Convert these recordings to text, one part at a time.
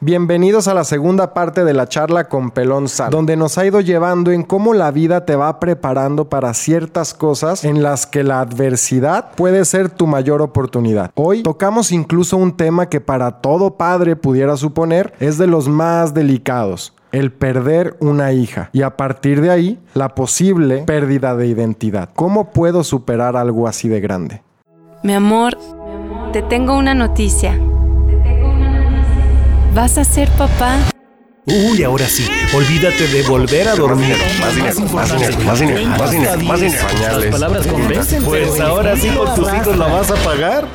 Bienvenidos a la segunda parte de la charla con Pelón Sal, donde nos ha ido llevando en cómo la vida te va preparando para ciertas cosas en las que la adversidad puede ser tu mayor oportunidad. Hoy tocamos incluso un tema que para todo padre pudiera suponer es de los más delicados, el perder una hija y a partir de ahí la posible pérdida de identidad. ¿Cómo puedo superar algo así de grande? Mi amor, te tengo una noticia. ¿Vas a ser papá? Uy, ahora sí, olvídate de volver a dormir. Más dinero, más dinero, más dinero, más dinero, más dinero. Las palabras convencen. Pues ahora sí con tus hijos la vas a pagar.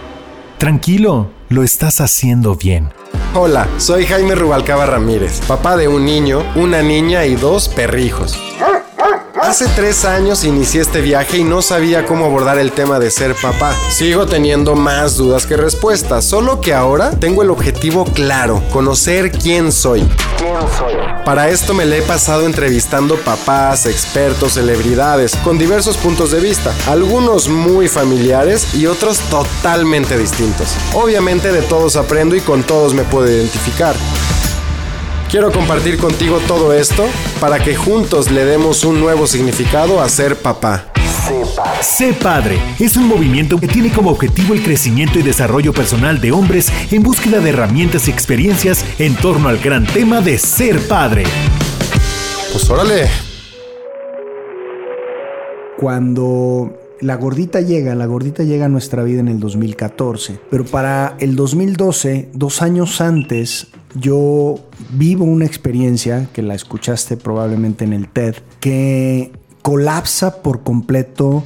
Tranquilo, lo estás haciendo bien. Hola, soy Jaime Rubalcaba Ramírez, papá de un niño, una niña y dos perrijos. Hace tres años inicié este viaje y no sabía cómo abordar el tema de ser papá. Sigo teniendo más dudas que respuestas, solo que ahora tengo el objetivo claro, conocer quién soy. Para esto me le he pasado entrevistando papás, expertos, celebridades, con diversos puntos de vista, algunos muy familiares y otros totalmente distintos. Obviamente de todos aprendo y con todos me puedo identificar. Quiero compartir contigo todo esto para que juntos le demos un nuevo significado a ser papá. Sé Padre es un movimiento que tiene como objetivo el crecimiento y desarrollo personal de hombres en búsqueda de herramientas y experiencias en torno al gran tema de ser padre. Pues órale. Cuando la gordita llega, la gordita llega a nuestra vida en el 2014, pero para el 2012, dos años antes, yo vivo una experiencia que la escuchaste probablemente en el TED, que colapsa por completo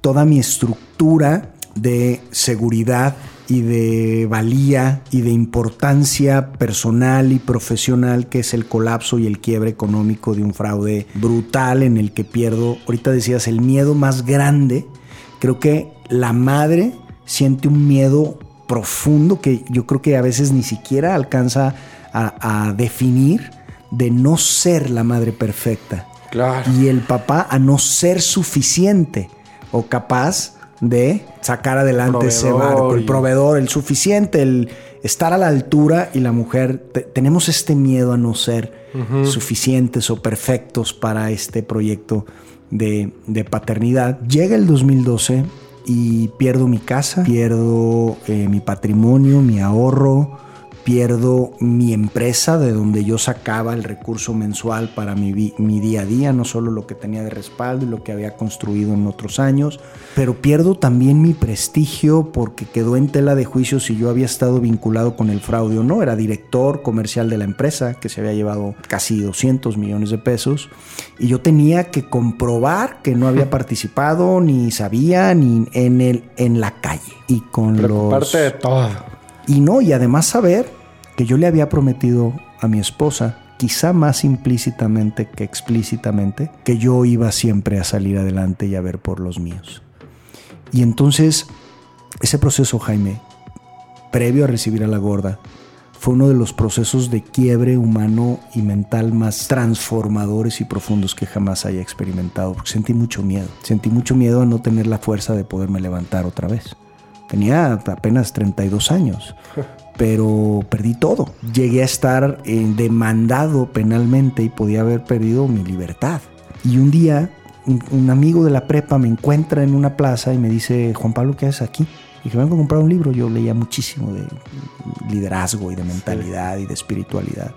toda mi estructura de seguridad y de valía y de importancia personal y profesional que es el colapso y el quiebre económico de un fraude brutal en el que pierdo, ahorita decías, el miedo más grande. Creo que la madre siente un miedo profundo que yo creo que a veces ni siquiera alcanza a, a definir de no ser la madre perfecta. Claro. Y el papá a no ser suficiente o capaz de sacar adelante ese barco, el y- proveedor, el suficiente, el estar a la altura y la mujer, te- tenemos este miedo a no ser suficientes o perfectos para este proyecto de, de paternidad. Llega el 2012 y pierdo mi casa, pierdo eh, mi patrimonio, mi ahorro, pierdo mi empresa de donde yo sacaba el recurso mensual para mi, mi día a día, no solo lo que tenía de respaldo y lo que había construido en otros años, pero pierdo también mi prestigio porque quedó en tela de juicio si yo había estado vinculado con el fraude o no. Era director comercial de la empresa que se había llevado casi 200 millones de pesos y yo tenía que comprobar que no había participado ni sabía ni en, el, en la calle. Y con los... Preocuparte de todo. Y no, y además saber que yo le había prometido a mi esposa, quizá más implícitamente que explícitamente, que yo iba siempre a salir adelante y a ver por los míos. Y entonces, ese proceso, Jaime, previo a recibir a la gorda, fue uno de los procesos de quiebre humano y mental más transformadores y profundos que jamás haya experimentado, porque sentí mucho miedo. Sentí mucho miedo a no tener la fuerza de poderme levantar otra vez. Tenía apenas 32 años, pero perdí todo. Llegué a estar eh, demandado penalmente y podía haber perdido mi libertad. Y un día, un, un amigo de la prepa me encuentra en una plaza y me dice, Juan Pablo, ¿qué haces aquí? Y dije, vengo a comprar un libro. Yo leía muchísimo de liderazgo y de mentalidad y de espiritualidad.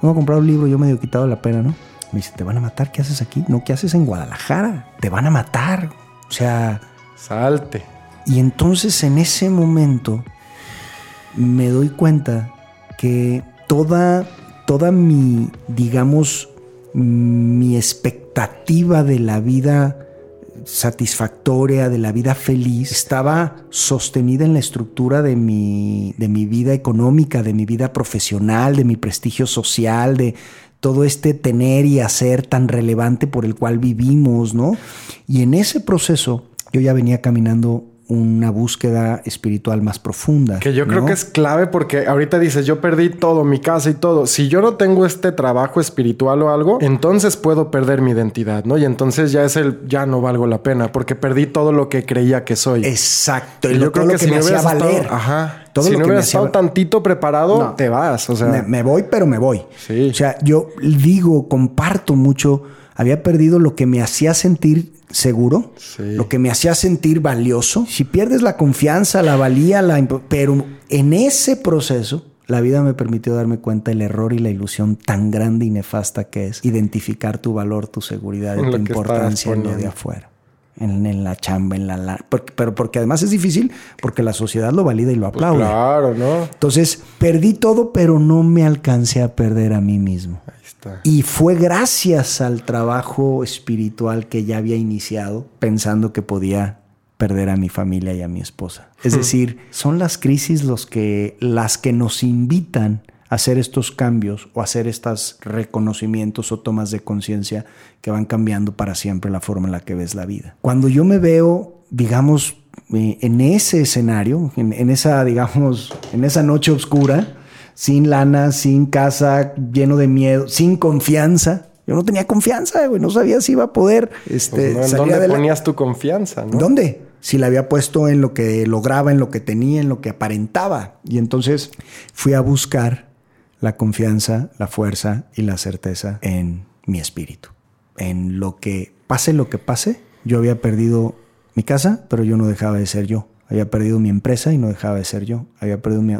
Vengo a comprar un libro, yo medio quitado la pena, ¿no? Me dice, ¿te van a matar? ¿Qué haces aquí? No, ¿qué haces en Guadalajara? Te van a matar. O sea, Salte. Y entonces en ese momento me doy cuenta que toda, toda mi, digamos, mi expectativa de la vida satisfactoria, de la vida feliz, estaba sostenida en la estructura de mi, de mi vida económica, de mi vida profesional, de mi prestigio social, de todo este tener y hacer tan relevante por el cual vivimos, ¿no? Y en ese proceso yo ya venía caminando una búsqueda espiritual más profunda. Que yo creo que es clave porque ahorita dices, yo perdí todo, mi casa y todo. Si yo no tengo este trabajo espiritual o algo, entonces puedo perder mi identidad, ¿no? Y entonces ya es el, ya no valgo la pena porque perdí todo lo que creía que soy. Exacto. Y yo lo- creo que si me no hacía valer. estado, ajá, Todo si lo no que me hubieras estado tantito preparado, No. te vas, o sea. me, me voy, pero me voy. Sí. O sea, yo digo, comparto mucho, había perdido lo que me hacía sentir seguro, Sí. lo que me hacía sentir valioso. Si pierdes la confianza, la valía, la pero en ese proceso la vida me permitió darme cuenta el error y la ilusión tan grande y nefasta que es identificar tu valor, tu seguridad y tu importancia en lo de afuera. En, en la chamba, en la... la- porque- pero porque además es difícil porque la sociedad lo valida y lo aplaude. Claro, ¿no? Entonces, perdí todo, pero no me alcancé a perder a mí mismo. Ahí está. Y fue gracias al trabajo espiritual que ya había iniciado, pensando que podía perder a mi familia y a mi esposa. Es decir, son las crisis los que, las que nos invitan a hacer estos cambios o hacer estos reconocimientos o tomas de conciencia que van cambiando para siempre la forma en la que ves la vida. Cuando yo me veo, digamos, eh, en ese escenario, en, en esa, digamos, en esa noche oscura, sin lana, sin casa, lleno de miedo, sin confianza. Yo no tenía confianza, güey, no sabía si iba a poder este, Pues no, ¿En dónde ponías tu confianza, no? ¿Dónde? Si la había puesto en lo que lograba, en lo que tenía, en lo que aparentaba. Y entonces fui a buscar la confianza, la fuerza y la certeza en mi espíritu. En lo que pase lo que pase, yo había perdido mi casa, pero yo no dejaba de ser yo. Había perdido mi empresa y no dejaba de ser yo. Había perdido mi...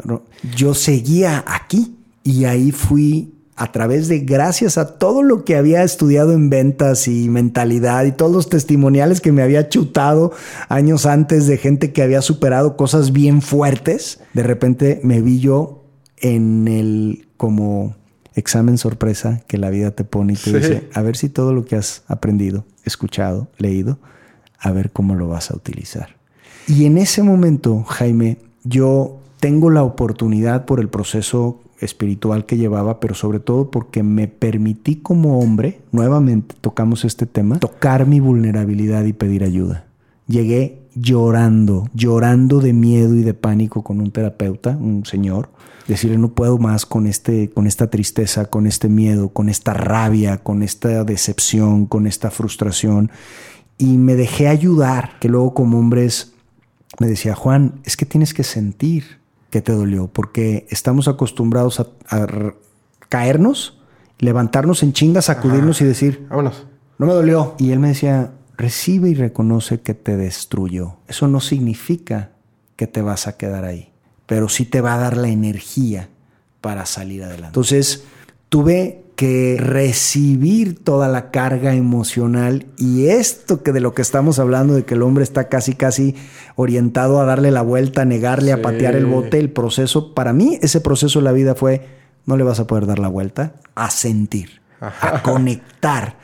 Yo seguía aquí y ahí fui a través de gracias a todo lo que había estudiado en ventas y mentalidad y todos los testimoniales que me había chutado años antes de gente que había superado cosas bien fuertes, de repente me vi yo en el como examen sorpresa que la vida te pone y te Sí. dice, a ver si todo lo que has aprendido, escuchado, leído, a ver cómo lo vas a utilizar. Y en ese momento, Jaime, yo tengo la oportunidad por el proceso espiritual que llevaba, pero sobre todo porque me permití como hombre, nuevamente tocamos este tema, tocar mi vulnerabilidad y pedir ayuda. Llegué llorando, llorando de miedo y de pánico con un terapeuta, un señor, decirle no puedo más con este con esta tristeza, con este miedo, con esta rabia, con esta decepción, con esta frustración y me dejé ayudar, que luego como hombres me decía, Juan, es que tienes que sentir que te dolió, porque estamos acostumbrados a, caernos, levantarnos en chingas, sacudirnos y decir, Vámonos. no me dolió. Y él me decía, recibe y reconoce que te destruyó. Eso no significa que te vas a quedar ahí, pero sí te va a dar la energía para salir adelante. Entonces, tuve que recibir toda la carga emocional y esto que de lo que estamos hablando de que el hombre está casi casi orientado a darle la vuelta, a negarle, a patear el bote, el proceso, para mí ese proceso de la vida fue no le vas a poder dar la vuelta, a sentir, a conectar.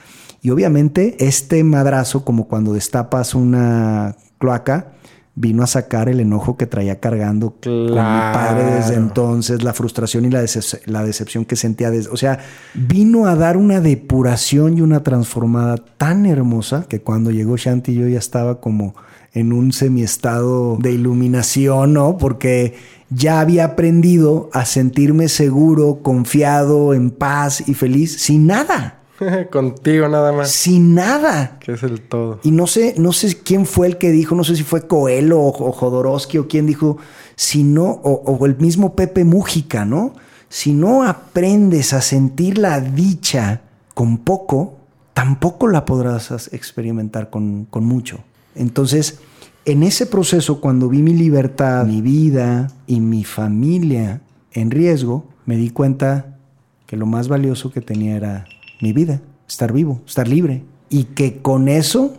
Y obviamente este madrazo, como cuando destapas una cloaca, vino a sacar el enojo que traía cargando con mi padre desde Claro. entonces, la frustración y la, decep- la decepción que sentía. Desde, o sea, vino a dar una depuración y una transformada tan hermosa que cuando llegó Shanti yo ya estaba como en un semiestado de iluminación, ¿no? Porque ya había aprendido a sentirme seguro, confiado, en paz y feliz, sin nada, Contigo nada más. sin nada. Que es el todo. Y no sé, no sé quién fue el que dijo, no sé si fue Coelho o, o Jodorowsky o quién dijo, si no, o, o el mismo Pepe Mújica, ¿no? Si no aprendes a sentir la dicha con poco, tampoco la podrás experimentar con, con mucho. Entonces, en ese proceso, cuando vi mi libertad, mi vida y mi familia en riesgo, me di cuenta que lo más valioso que tenía era mi vida, estar vivo, estar libre. Y que con eso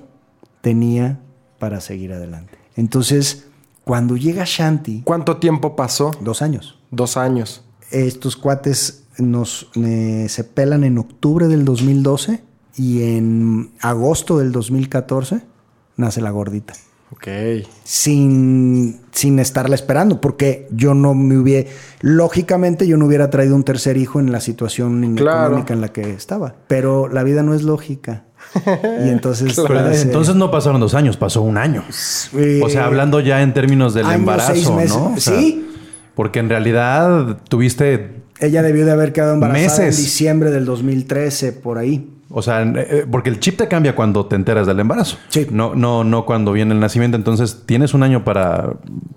tenía para seguir adelante. Entonces, cuando llega Shanti, ¿Cuánto tiempo pasó? dos años, Dos años. estos cuates nos eh, se pelan en octubre del 2012 y en agosto del 2014 nace la gordita. Ok. Sin, sin estarla esperando, porque yo no me hubiera, lógicamente yo no hubiera traído un tercer hijo en la situación Claro. económica en la que estaba. Pero la vida no es lógica. Y entonces... Para hacer- entonces no pasaron dos años, pasó un año. Eh, O sea, hablando ya en términos del año, embarazo. ¿no? O sea, Sí. Porque en realidad tuviste, Ella debió de haber quedado embarazada Meses. en diciembre del 2013, por ahí. o sea, eh, porque el chip te cambia cuando te enteras del embarazo. Sí. No, no, no cuando viene el nacimiento. Entonces tienes un año para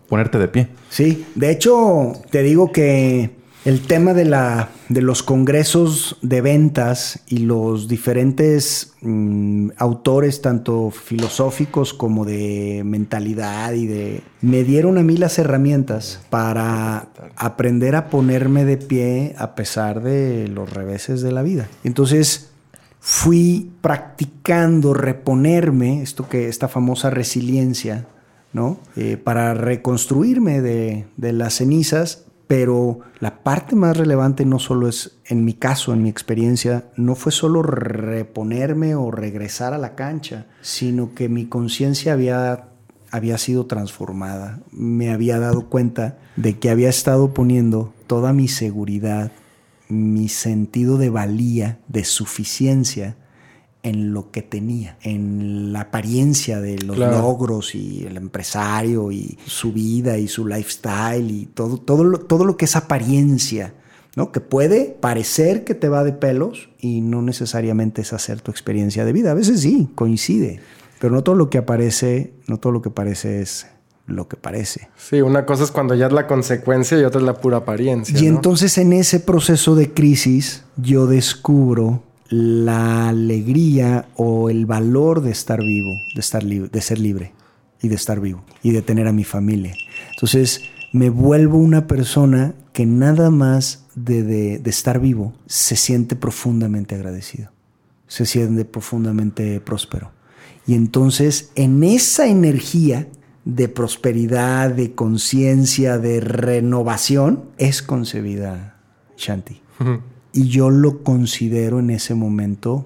ponerte de pie. Sí, de hecho, te digo que el tema de, la, de los congresos de ventas y los diferentes mm, autores, tanto filosóficos como de mentalidad y de... me dieron a mí las herramientas para aprender a ponerme de pie a pesar de los reveses de la vida. Entonces, fui practicando reponerme, esto que esta famosa resiliencia, ¿no? Eh, para reconstruirme de, de las cenizas, pero la parte más relevante no solo es, en mi caso, en mi experiencia, no fue solo reponerme o regresar a la cancha, sino que mi conciencia había, había sido transformada. Me había dado cuenta de que había estado poniendo toda mi seguridad, mi sentido de valía, de suficiencia, en lo que tenía, en la apariencia de los Claro. logros y el empresario y su vida y su lifestyle y todo, todo, lo, todo lo que es apariencia, ¿no? Que puede parecer que te va de pelos y no necesariamente es hacer tu experiencia de vida. A veces sí, coincide, pero no todo lo que aparece, no todo lo que parece es lo que parece. Sí, una cosa es cuando ya es la consecuencia y otra es la pura apariencia. Y ¿no? entonces en ese proceso de crisis yo descubro la alegría o el valor de estar vivo, de estar de ser libre y de estar vivo y de tener a mi familia. Entonces me vuelvo una persona que nada más de, de- de estar vivo se siente profundamente agradecido, se siente profundamente próspero. Y entonces en esa energía de prosperidad, de conciencia, de renovación, es concebida Shanti. Y yo lo considero en ese momento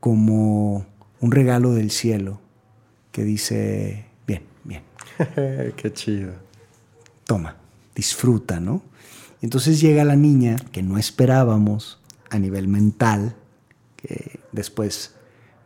como un regalo del cielo que dice, bien, bien, Qué chido. toma, disfruta, ¿no? Y entonces llega la niña que no esperábamos a nivel mental, que después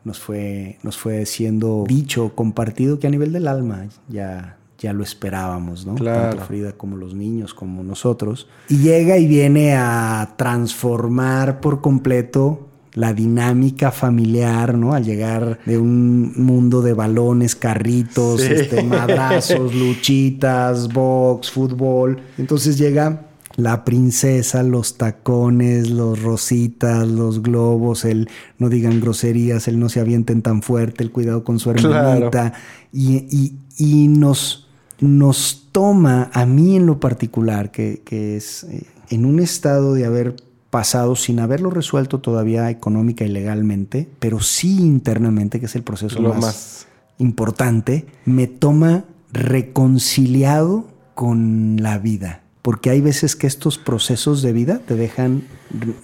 nos fue, nos fue siendo dicho, compartido, que a nivel del alma ya, ya lo esperábamos, ¿no? Claro. Tanto Frida como los niños, como nosotros. Y llega y viene a transformar por completo la dinámica familiar, ¿no? Al llegar de un mundo de balones, carritos, Sí. este, madrazos, luchitas, box, fútbol. Entonces llega la princesa, los tacones, los rositas, los globos, el no digan groserías, el no se avienten tan fuerte, el cuidado con su Claro. hermanita. Y, y- y nos, nos toma, a mí en lo particular, que, que es eh, en un estado de haber pasado sin haberlo resuelto todavía económica y legalmente, pero sí internamente, que es el proceso Lo más, más. importante, me toma reconciliado con la vida. Porque hay veces que estos procesos de vida te dejan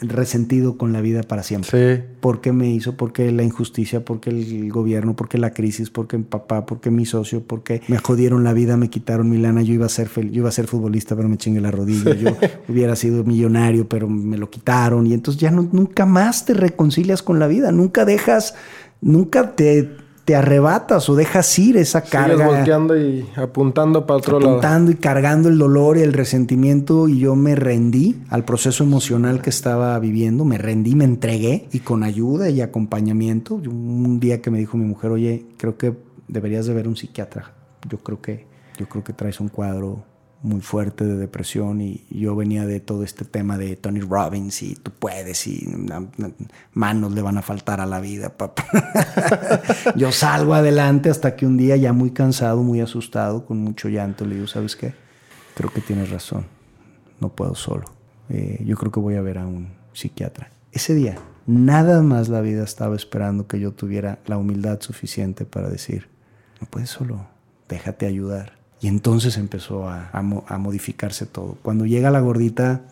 resentido con la vida para siempre. Sí. ¿Por qué me hizo? ¿Por qué la injusticia? ¿Por qué el gobierno? ¿Por qué la crisis? ¿Por qué mi papá? ¿Por qué mi socio? ¿Por qué me jodieron la vida? Me quitaron mi lana. Yo iba a ser, fel- yo iba a ser futbolista, pero me chingué la rodilla. Yo hubiera sido millonario, pero me lo quitaron. Y entonces ya no- nunca más te reconcilias con la vida. Nunca dejas, nunca te, te arrebatas o dejas ir esa Sigues carga. volteando y apuntando para otro lado. apuntando y cargando el dolor y el resentimiento y yo me rendí al proceso emocional que estaba viviendo, me rendí, me entregué y con ayuda y acompañamiento, un día que me dijo mi mujer, oye, creo que deberías de ver un psiquiatra, yo creo que, yo creo que traes un cuadro muy fuerte de depresión y yo venía de todo este tema de Tony Robbins y tú puedes y manos le van a faltar a la vida, papá. yo salgo adelante hasta que un día ya muy cansado, muy asustado, con mucho llanto, le digo, ¿sabes qué? Creo que tienes razón, no puedo solo. Eh, yo creo que voy a ver a un psiquiatra. Ese día, nada más la vida estaba esperando que yo tuviera la humildad suficiente para decir, no puedes solo, déjate ayudar. Y entonces empezó a, a mo- a modificarse todo. Cuando llega la gordita,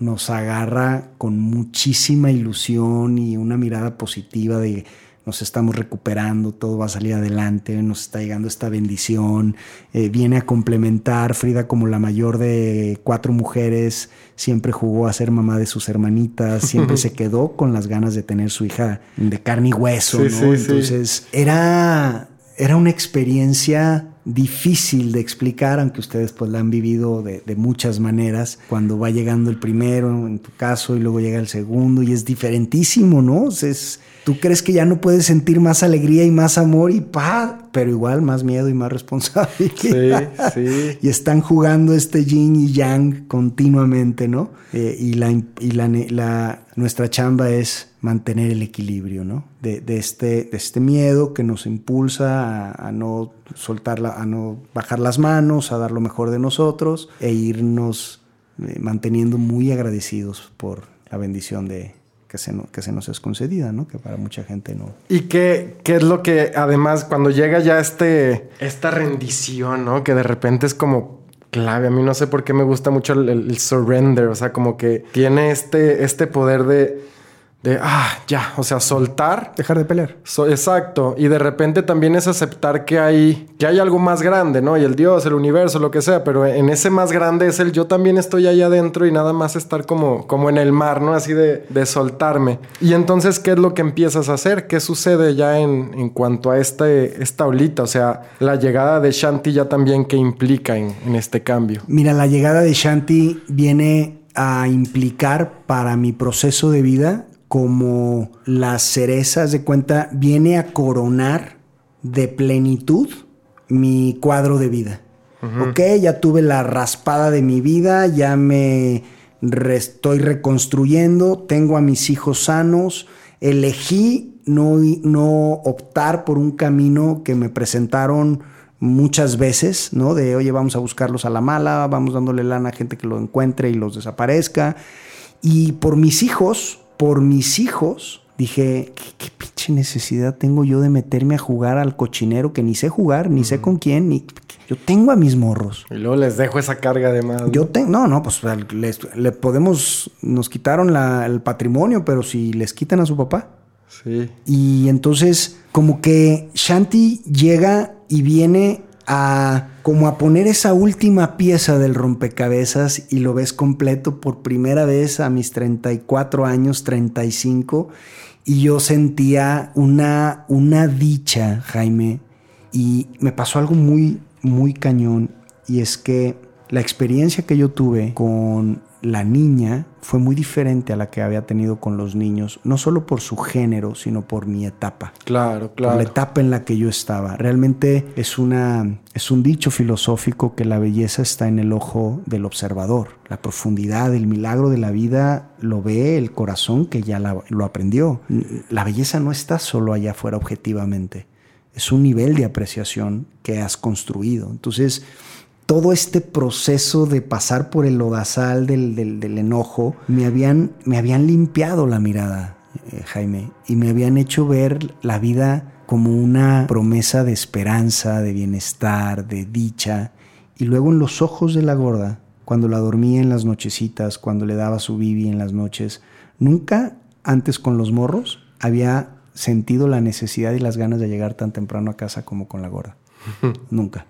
nos agarra con muchísima ilusión y una mirada positiva de nos estamos recuperando, todo va a salir adelante, nos está llegando esta bendición, eh, viene a complementar, Frida como la mayor de cuatro mujeres, siempre jugó a ser mamá de sus hermanitas, siempre se quedó con las ganas de tener su hija de carne y hueso, Sí, ¿no? sí, sí. Entonces era, era una experiencia difícil de explicar, aunque ustedes pues la han vivido de, de muchas maneras, cuando va llegando el primero, en tu caso, y luego llega el segundo, y es diferentísimo, ¿no? Es, tú crees que ya no puedes sentir más alegría y más amor y paz, pero igual más miedo y más responsabilidad. Sí, sí. Y están jugando este yin y yang continuamente, ¿no? Eh, y la, y la, la- nuestra chamba es mantener el equilibrio, ¿no? De, de este, de este miedo que nos impulsa a, a no soltar, la- a no bajar las manos, a dar lo mejor de nosotros e irnos eh, manteniendo muy agradecidos por la bendición de que se, no- que se nos es concedida, ¿no? Que para mucha gente no. ¿Y qué, qué es lo que además cuando llega ya este, esta rendición, ¿no? Que de repente es como clave. A mí no sé por qué me gusta mucho el, surrender, o sea, como que tiene este, este poder de, de, ah, ya, o sea, soltar. Dejar de pelear. So- exacto. Y de repente también es aceptar que hay, que hay algo más grande, ¿no? Y el Dios, el universo, lo que sea. Pero en ese más grande es el yo también estoy ahí adentro y nada más estar como, como en el mar, ¿no? Así de, de soltarme. Y entonces, ¿qué es lo que empiezas a hacer? ¿Qué sucede ya en, en cuanto a este, esta olita? O sea, la llegada de Shanti ya también, ¿qué implica en, en este cambio? Mira, la llegada de Shanti viene a implicar para mi proceso de vida como las cerezas de cuenta, viene a coronar de plenitud mi cuadro de vida. Ok, ya tuve la raspada de mi vida, ya me re- estoy reconstruyendo, tengo a mis hijos sanos, elegí no, no optar por un camino que me presentaron muchas veces, ¿no? De, oye, vamos a buscarlos a la mala, vamos dándole lana a gente que lo encuentre y los desaparezca. Y por mis hijos, por mis hijos, dije, ¿qué, qué pinche necesidad tengo yo de meterme a jugar al cochinero que ni sé jugar, ni sé con quién, ni... Yo tengo a mis morros. Y luego les dejo esa carga de más. ¿no? Yo tengo, no, no, pues les- le podemos, nos quitaron la- el patrimonio, pero si les quitan a su papá. Sí. Y entonces, como que Shanti llega y viene a como a poner esa última pieza del rompecabezas y lo ves completo por primera vez a mis 34 años, 35, y yo sentía una, una dicha, Jaime, y me pasó algo muy, muy cañón, y es que la experiencia que yo tuve con la niña fue muy diferente a la que había tenido con los niños, no solo por su género, sino por mi etapa. Claro, Por claro. la etapa en la que yo estaba. Realmente es, una, es un dicho filosófico que la belleza está en el ojo del observador. La profundidad, el milagro de la vida lo ve el corazón que ya la- lo aprendió. La belleza no está solo allá afuera objetivamente. Es un nivel de apreciación que has construido. Entonces, todo este proceso de pasar por el lodazal del, del- del enojo, me habían, me habían limpiado la mirada, eh, Jaime, y me habían hecho ver la vida como una promesa de esperanza, de bienestar, de dicha. Y luego en los ojos de la gorda, cuando la dormía en las nochecitas, cuando le daba su bibi en las noches, nunca antes con los morros había sentido la necesidad y las ganas de llegar tan temprano a casa como con la gorda. nunca.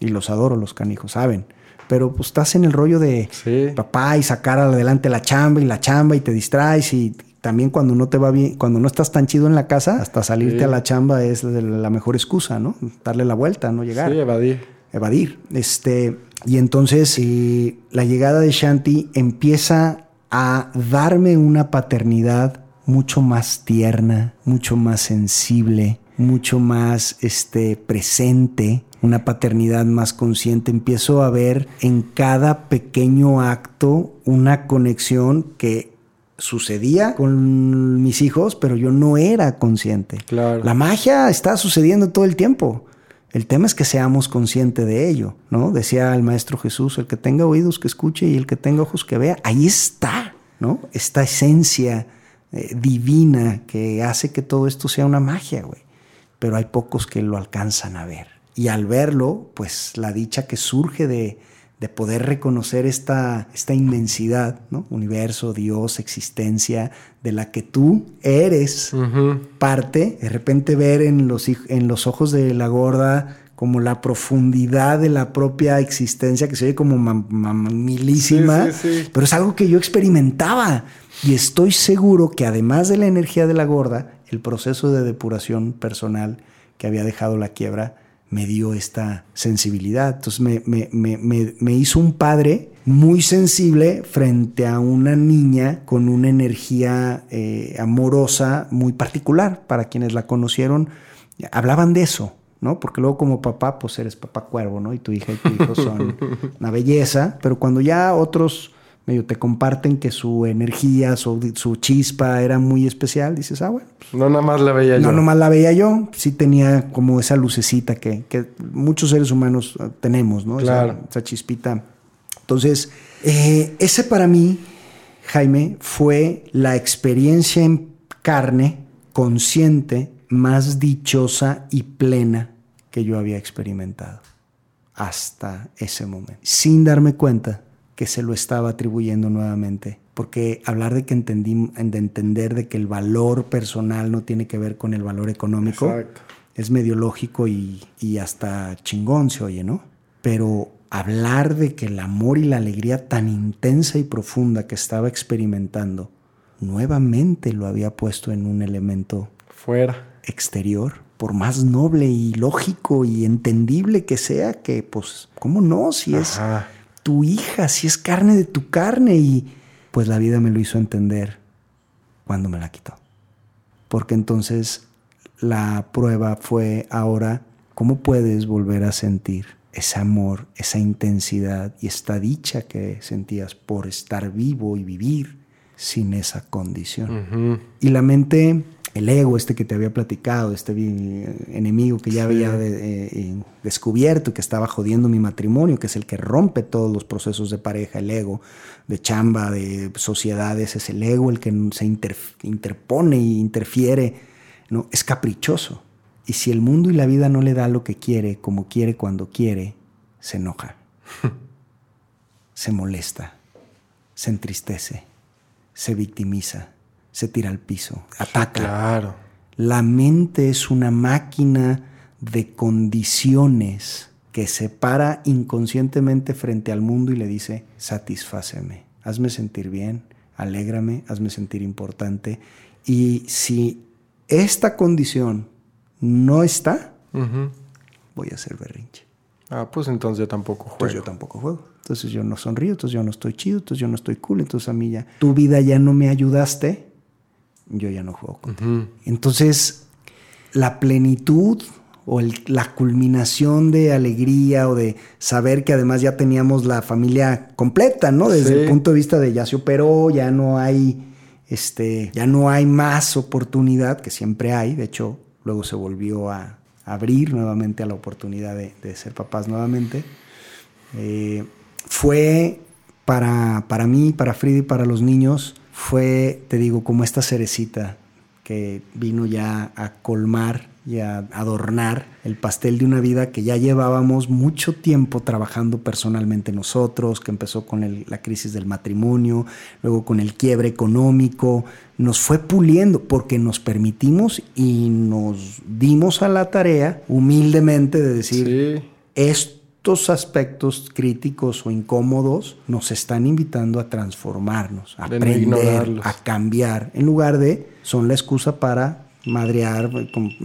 Y los adoro, los canijos, saben. Pero pues estás en el rollo de Sí. papá y sacar adelante la chamba y la chamba y te distraes y también cuando no te va bien, cuando no estás tan chido en la casa, hasta salirte Sí. a la chamba es la mejor excusa, ¿no? Darle la vuelta, no llegar Sí, evadir. evadir. Este, y entonces eh, la llegada de Shanti empieza a darme una paternidad mucho más tierna, mucho más sensible, mucho más este, presente, una paternidad más consciente. Empiezo a ver en cada pequeño acto una conexión que sucedía con mis hijos, pero yo no era consciente. Claro. La magia está sucediendo todo el tiempo. El tema es que seamos conscientes de ello, ¿no? Decía el Maestro Jesús, el que tenga oídos que escuche y el que tenga ojos que vea. Ahí está, ¿no? Esta esencia eh, divina que hace que todo esto sea una magia, güey. Pero hay pocos que lo alcanzan a ver. Y al verlo, pues la dicha que surge de, de poder reconocer esta, esta inmensidad, ¿no? Universo, Dios, existencia, de la que tú eres parte, de repente ver en los, en los ojos de la gorda como la profundidad de la propia existencia, que se ve como mamilísima, pero es algo que yo experimentaba. Y estoy seguro que además de la energía de la gorda, el proceso de depuración personal que había dejado la quiebra, me dio esta sensibilidad. Entonces me, hizo un padre muy sensible frente a una niña con una energía eh, amorosa muy particular. Para quienes la conocieron, hablaban de eso, ¿no? Porque luego como papá, pues eres papá cuervo, ¿no? Y tu hija y tu hijo son una belleza, pero cuando ya otros medio te comparten que su energía, su, su chispa era muy especial, dices, ah, bueno. Pues, no nada más la veía yo. No nada más la veía yo, sí tenía como esa lucecita que, muchos seres humanos ah, tenemos, ¿no? Claro. Esa, chispita. Entonces, eh, ese para mí, Jaime, fue la experiencia en carne, consciente, más dichosa y plena que yo había experimentado hasta ese momento, sin darme cuenta que se lo estaba atribuyendo nuevamente. Porque hablar de que entendí, de entender de que el valor personal no tiene que ver con el valor económico es medio lógico y, y hasta chingón se oye, ¿no? Pero hablar de que el amor y la alegría tan intensa y profunda que estaba experimentando nuevamente lo había puesto en un elemento fuera exterior, por más noble y lógico y entendible que sea, que pues, ¿cómo no? Si es tu hija, si es carne de tu carne. Y pues la vida me lo hizo entender cuando me la quitó. Porque entonces la prueba fue ahora, ¿cómo puedes volver a sentir ese amor, esa intensidad y esta dicha que sentías por estar vivo y vivir sin esa condición? Y la mente el ego este que te había platicado, este enemigo que ya había eh, eh, descubierto, que estaba jodiendo mi matrimonio, que es el que rompe todos los procesos de pareja, el ego de chamba, de sociedades, es el ego el que se interpone y interfiere, ¿no? es caprichoso. Y si el mundo y la vida no le da lo que quiere, como quiere, cuando quiere, se enoja, se molesta, se entristece, se victimiza se tira al piso, ataca. Claro. La mente es una máquina de condiciones que se para inconscientemente frente al mundo y le dice, satisfáceme, hazme sentir bien, alégrame, hazme sentir importante. Y si esta condición no está, voy a hacer berrinche. Ah, pues entonces yo tampoco juego. Entonces yo tampoco juego. Entonces yo no sonrío, entonces yo no estoy chido, entonces yo no estoy cool, entonces a mí ya, tu vida ya no me ayudaste, yo ya no juego contigo. Entonces, la plenitud o la culminación de alegría o de saber que además ya teníamos la familia completa, ¿no? Desde el punto de vista de ya se operó, ya no hay, este, ya no hay más oportunidad, que siempre hay, de hecho, luego se volvió a abrir nuevamente a la oportunidad de, ser papás nuevamente. Eh, fue para, para mí, para Frida y para los niños, fue, te digo, como esta cerecita que vino ya a colmar y a adornar el pastel de una vida que ya llevábamos mucho tiempo trabajando personalmente nosotros, que empezó con la crisis del matrimonio, luego con el quiebre económico, nos fue puliendo porque nos permitimos y nos dimos a la tarea humildemente de decir, esto estos aspectos críticos o incómodos nos están invitando a transformarnos, a aprender, a cambiar, en lugar de son la excusa para madrear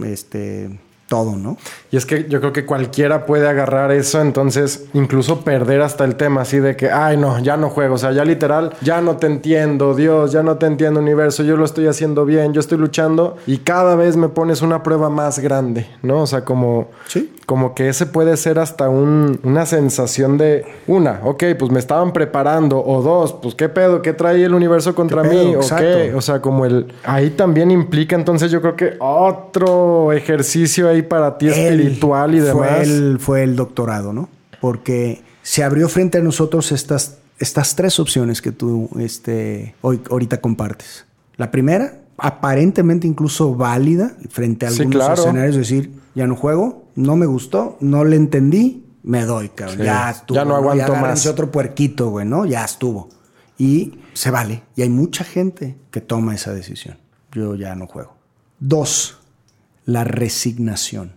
este, todo, ¿no? Y es que yo creo que cualquiera puede agarrar eso, entonces incluso perder hasta el tema así de que, ay, no, ya no juego, o sea, ya literal, ya no te entiendo, Dios, ya no te entiendo, universo, yo lo estoy haciendo bien, yo estoy luchando y cada vez me pones una prueba más grande, ¿no? O sea, como, ¿Sí? como que ese puede ser hasta un, una sensación de, una, ok, pues me estaban preparando, o dos, pues qué pedo, qué trae el universo contra mí, o qué, o sea, como el, ahí también implica entonces yo creo que otro ejercicio para ti espiritual y demás. Fue el, fue el doctorado, ¿no? Porque se abrió frente a nosotros estas, estas tres opciones que tú este, hoy, ahorita compartes. La primera, aparentemente incluso válida frente a algunos escenarios, es decir, ya no juego, no me gustó, no le entendí, me doy, cabrón. Sí. Ya estuvo. Ya no aguanto agárrense más. otro puerquito, güey, ¿no? Ya estuvo. Y se vale. Y hay mucha gente que toma esa decisión. Yo ya no juego. Dos, la resignación,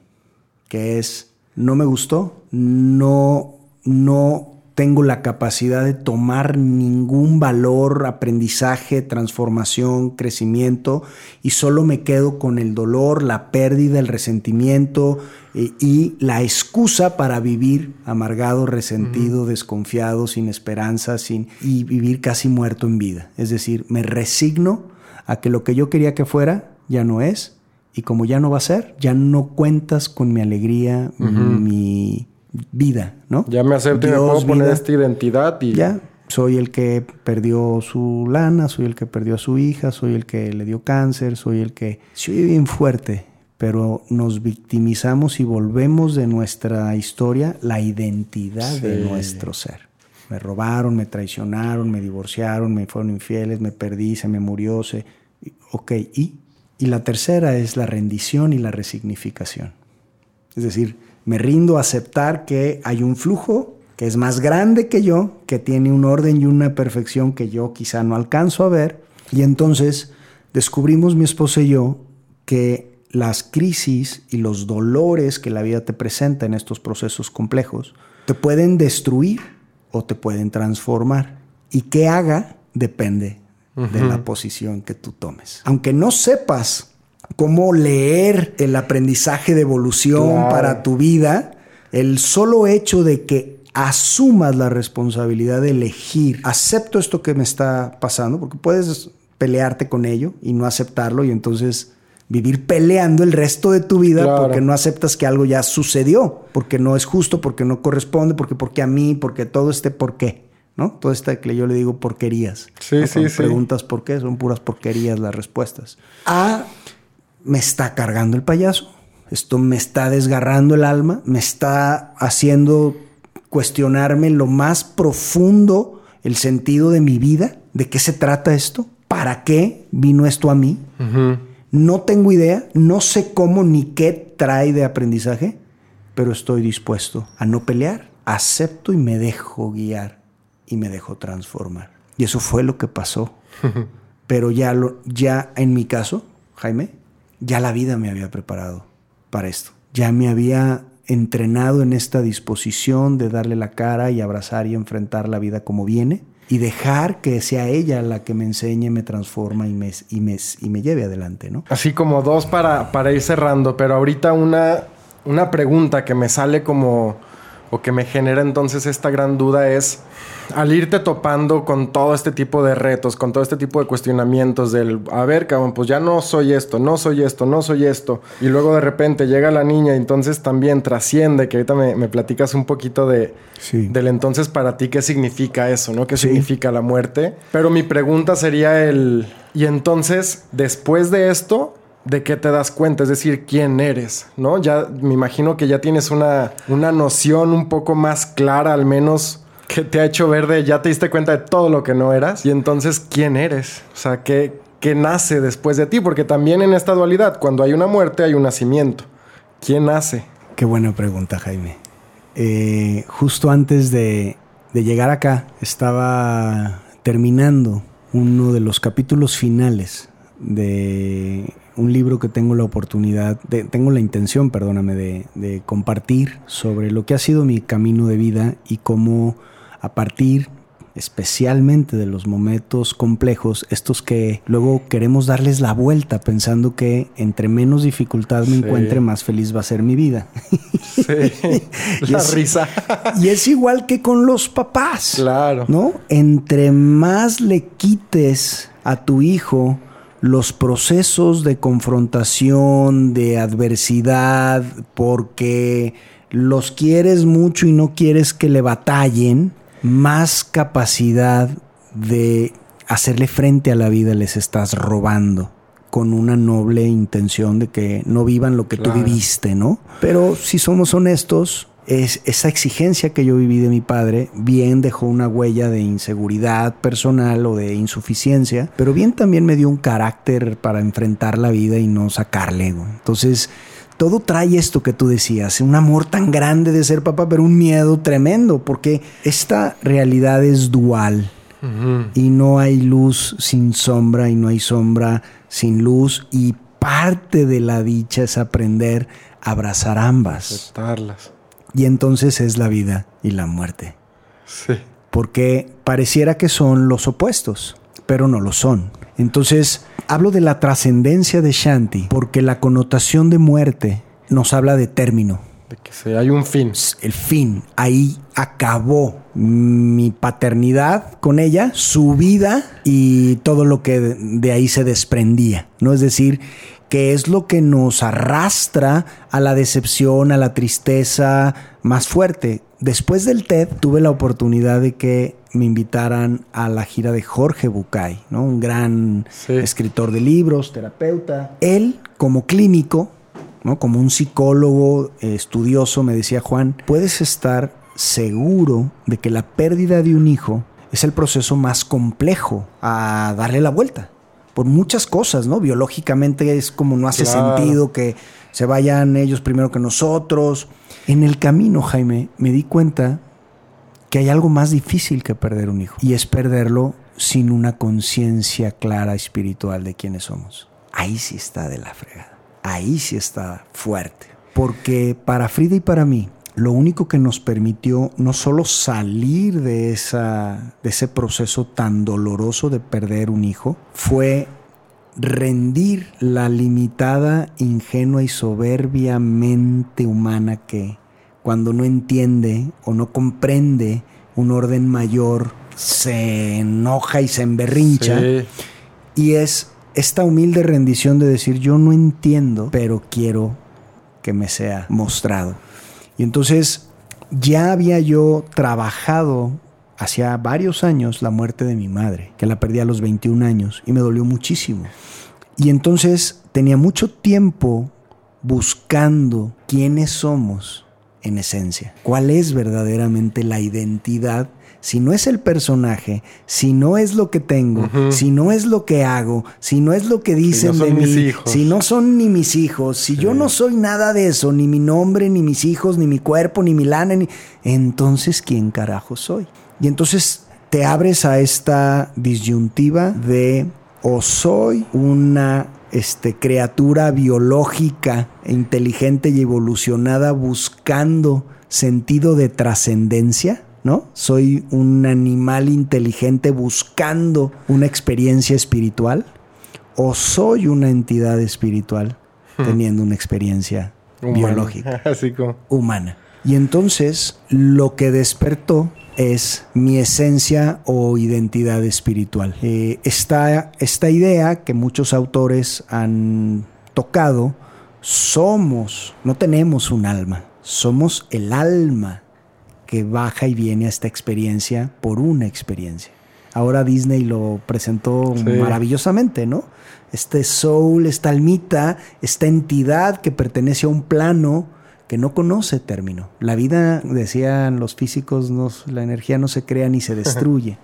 que es, no me gustó, no, no tengo la capacidad de tomar ningún valor, aprendizaje, transformación, crecimiento, y solo me quedo con el dolor, la pérdida, el resentimiento eh, y la excusa para vivir amargado, resentido, desconfiado, sin esperanza, sin, y vivir casi muerto en vida. Es decir, me resigno a que lo que yo quería que fuera ya no es, y como ya no va a ser, ya no cuentas con mi alegría, mi vida, ¿no? Ya me acepto y me puedo poner vida. esta identidad y Ya, soy el que perdió su lana, soy el que perdió a su hija, soy el que le dio cáncer, soy el que... Soy bien fuerte, pero nos victimizamos y volvemos de nuestra historia la identidad de nuestro ser. Me robaron, me traicionaron, me divorciaron, me fueron infieles, me perdí, se me murió, se... Ok, ¿y? Y la tercera es la rendición y la resignificación. Es decir, me rindo a aceptar que hay un flujo que es más grande que yo, que tiene un orden y una perfección que yo quizá no alcanzo a ver. Y entonces descubrimos mi esposa y yo que las crisis y los dolores que la vida te presenta en estos procesos complejos te pueden destruir o te pueden transformar. Y qué haga depende de la posición que tú tomes. Aunque no sepas cómo leer el aprendizaje de evolución Claro. para tu vida, el solo hecho de que asumas la responsabilidad de elegir, acepto esto que me está pasando, porque puedes pelearte con ello y no aceptarlo y entonces vivir peleando el resto de tu vida Claro. porque no aceptas que algo ya sucedió, porque no es justo, porque no corresponde, porque porque a mí, porque todo este por qué, ¿no? Todo este que yo le digo porquerías. Sí, ¿no? sí. Preguntas por qué, son puras porquerías las respuestas. A, me está cargando el payaso. Esto me está desgarrando el alma, me está haciendo cuestionarme lo más profundo el sentido de mi vida, de qué se trata esto, para qué vino esto a mí. No tengo idea, no sé cómo ni qué trae de aprendizaje, pero estoy dispuesto a no pelear, acepto y me dejo guiar y me dejo transformar. Y eso fue lo que pasó. pero ya, lo, ya en mi caso, Jaime, ya la vida me había preparado para esto. Ya me había entrenado en esta disposición de darle la cara y abrazar y enfrentar la vida como viene y dejar que sea ella la que me enseñe, me transforma y me, y me, y me lleve adelante, ¿no? Así como dos para, para ir cerrando, pero ahorita una, una pregunta que me sale como, o que me genera entonces esta gran duda es, al irte topando con todo este tipo de retos, con todo este tipo de cuestionamientos del, a ver, cabrón, pues ya no soy esto, no soy esto, no soy esto, y luego de repente llega la niña y entonces también trasciende, que ahorita me, me platicas un poquito de, Sí. del entonces para ti, ¿qué significa eso, no? ¿Qué Sí. significa la muerte? Pero mi pregunta sería el, y entonces, después de esto, ¿de qué te das cuenta? Es decir, ¿quién eres? ¿No? Ya me imagino que ya tienes una, una noción un poco más clara, al menos, que te ha hecho ver de, ya te diste cuenta de todo lo que no eras. Y entonces, ¿quién eres? O sea, ¿qué, qué nace después de ti? Porque también en esta dualidad, cuando hay una muerte, hay un nacimiento. ¿Quién nace? Qué buena pregunta, Jaime. Eh, justo antes de, de llegar acá, estaba terminando uno de los capítulos finales de un libro que tengo la oportunidad, de, tengo la intención, perdóname, de, de compartir sobre lo que ha sido mi camino de vida y cómo a partir especialmente de los momentos complejos, estos que luego queremos darles la vuelta pensando que entre menos dificultad me Sí. encuentre, más feliz va a ser mi vida. Sí, Y la es- risa. y es igual que con los papás. Claro. ¿No? Entre más le quites a tu hijo los procesos de confrontación, de adversidad, porque los quieres mucho y no quieres que le batallen, más capacidad de hacerle frente a la vida les estás robando con una noble intención de que no vivan lo que tú viviste, ¿no? Pero si somos honestos, es esa exigencia que yo viví de mi padre, bien dejó una huella de inseguridad personal o de insuficiencia, pero bien también me dio un carácter para enfrentar la vida y no sacarle. güey. Entonces, todo trae esto que tú decías, un amor tan grande de ser papá, pero un miedo tremendo, porque esta realidad es dual y no hay luz sin sombra y no hay sombra sin luz y parte de la dicha es aprender a abrazar ambas. Aceptarlas. Y entonces es la vida y la muerte. Sí. Porque pareciera que son los opuestos, pero no lo son. Entonces, hablo de la trascendencia de Shanti, porque la connotación de muerte nos habla de término. De que se, hay un fin. El fin, ahí acabó mi paternidad con ella, su vida y todo lo que de, de ahí se desprendía. ¿No? Es decir, que es lo que nos arrastra a la decepción, a la tristeza más fuerte. Después del TED tuve la oportunidad de que me invitaran a la gira de Jorge Bucay, ¿no? un gran Sí. escritor de libros, terapeuta. Él, como clínico, ¿no? como un psicólogo eh, estudioso, me decía Juan, puedes estar seguro de que la pérdida de un hijo es el proceso más complejo a darle la vuelta. Por muchas cosas, ¿no? Biológicamente es como no hace Claro. sentido que se vayan ellos primero que nosotros. En el camino, Jaime, me di cuenta que hay algo más difícil que perder un hijo. Y es perderlo sin una conciencia clara espiritual de quiénes somos. Ahí sí está de la fregada. Ahí sí está fuerte. Porque para Frida y para mí, lo único que nos permitió no solo salir de, esa, de ese proceso tan doloroso de perder un hijo, fue rendir la limitada, ingenua y soberbia mente humana que cuando no entiende o no comprende un orden mayor se enoja y se emberrincha. Sí. Y es esta humilde rendición de decir yo no entiendo, pero quiero que me sea mostrado. Y entonces ya había yo trabajado hacía varios años la muerte de mi madre, que la perdí a los 21 años y me dolió muchísimo. Y entonces tenía mucho tiempo buscando quiénes somos en esencia, cuál es verdaderamente la identidad si no es el personaje, si no es lo que tengo, si no es lo que hago, si no es lo que dicen son de mí, si no son ni mis hijos, si yo no soy nada de eso, ni mi nombre, ni mis hijos, ni mi cuerpo, ni mi lana, ni... entonces ¿quién carajo soy? Y entonces te abres a esta disyuntiva de o soy una este, criatura biológica, inteligente y evolucionada buscando sentido de trascendencia, ¿no? Soy un animal inteligente buscando una experiencia espiritual o soy una entidad espiritual teniendo una experiencia biológica Así como. humana. Y entonces lo que despertó es mi esencia o identidad espiritual. Eh, esta, esta idea que muchos autores han tocado, somos, no tenemos un alma, somos el alma que baja y viene a esta experiencia por una experiencia. Ahora Disney lo presentó Sí. maravillosamente, ¿no? Este soul, esta almita, esta entidad que pertenece a un plano que no conoce término. La vida, decían los físicos, no- la energía no se crea ni se destruye.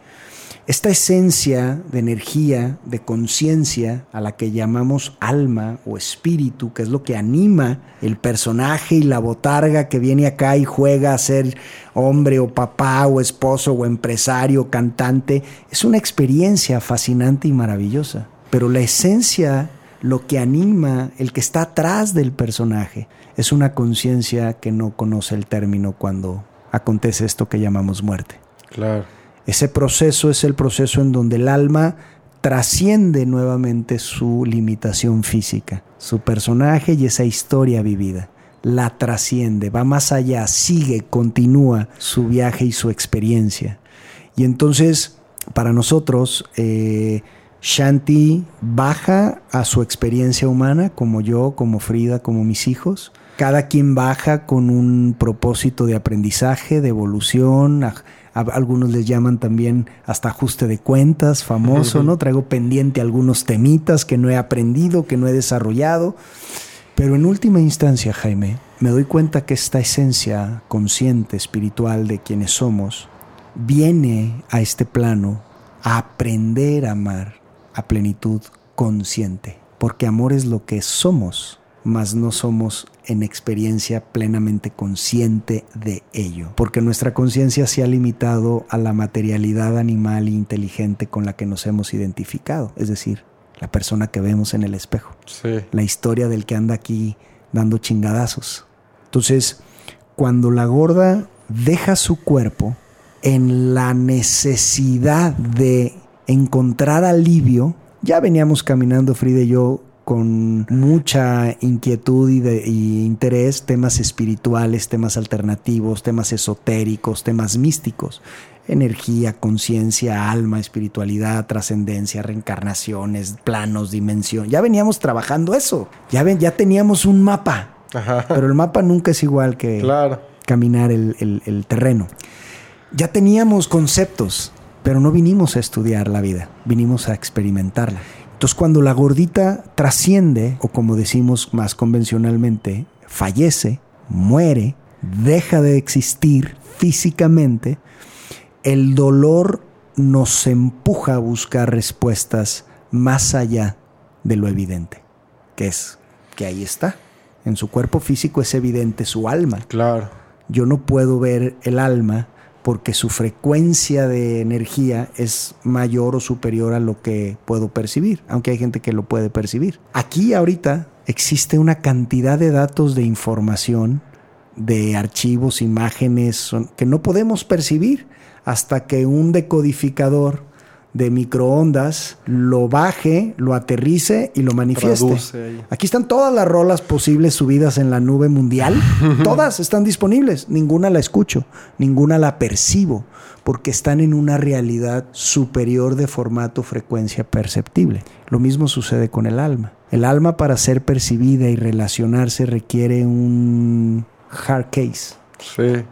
Esta esencia de energía, de conciencia, a la que llamamos alma o espíritu, que es lo que anima el personaje y la botarga que viene acá y juega a ser hombre o papá o esposo o empresario o cantante, es una experiencia fascinante y maravillosa. Pero la esencia, lo que anima, el que está atrás del personaje, es una conciencia que no conoce el término cuando acontece esto que llamamos muerte. Claro. Ese proceso es el proceso en donde el alma trasciende nuevamente su limitación física, su personaje y esa historia vivida. La trasciende, va más allá, sigue, continúa su viaje y su experiencia. Y entonces, para nosotros, eh, Shanti baja a su experiencia humana, como yo, como Frida, como mis hijos. Cada quien baja con un propósito de aprendizaje, de evolución. A, algunos les llaman también hasta ajuste de cuentas, famoso, ¿no? Traigo pendiente algunos temitas que no he aprendido, que no he desarrollado. Pero en última instancia, Jaime, me doy cuenta que esta esencia consciente, espiritual de quienes somos, viene a este plano a aprender a amar a plenitud consciente. Porque amor es lo que somos, mas no somos en experiencia plenamente consciente de ello, porque nuestra conciencia se ha limitado a la materialidad animal e inteligente con la que nos hemos identificado, es decir, la persona que vemos en el espejo, Sí. la historia del que anda aquí dando chingadazos. Entonces, cuando la gorda deja su cuerpo en la necesidad de encontrar alivio, ya veníamos caminando Frida y yo con mucha inquietud y, de- y interés, temas espirituales, temas alternativos, temas esotéricos, temas místicos, energía, conciencia, alma, espiritualidad, trascendencia, reencarnaciones, planos, dimensión. Ya veníamos trabajando eso, ya, ven, ya teníamos un mapa, Ajá. pero el mapa nunca es igual que Claro. caminar el, el- el terreno. Ya teníamos conceptos, pero no vinimos a estudiar la vida, vinimos a experimentarla. Entonces cuando la gordita trasciende, o como decimos más convencionalmente, fallece, muere, deja de existir físicamente, el dolor nos empuja a buscar respuestas más allá de lo evidente, que es que ahí está. En su cuerpo físico es evidente su alma. Claro. Yo no puedo ver el alma porque su frecuencia de energía es mayor o superior a lo que puedo percibir, aunque hay gente que lo puede percibir. Aquí ahorita existe una cantidad de datos de información, de archivos, imágenes, que no podemos percibir hasta que un decodificador de microondas lo baje, lo aterrice y lo manifieste. Aquí están todas las rolas posibles subidas en la nube mundial. todas están disponibles. Ninguna la escucho, ninguna la percibo, porque están en una realidad superior de formato, frecuencia perceptible. Lo mismo sucede con el alma. El alma para ser percibida y relacionarse requiere un hard case. Sí.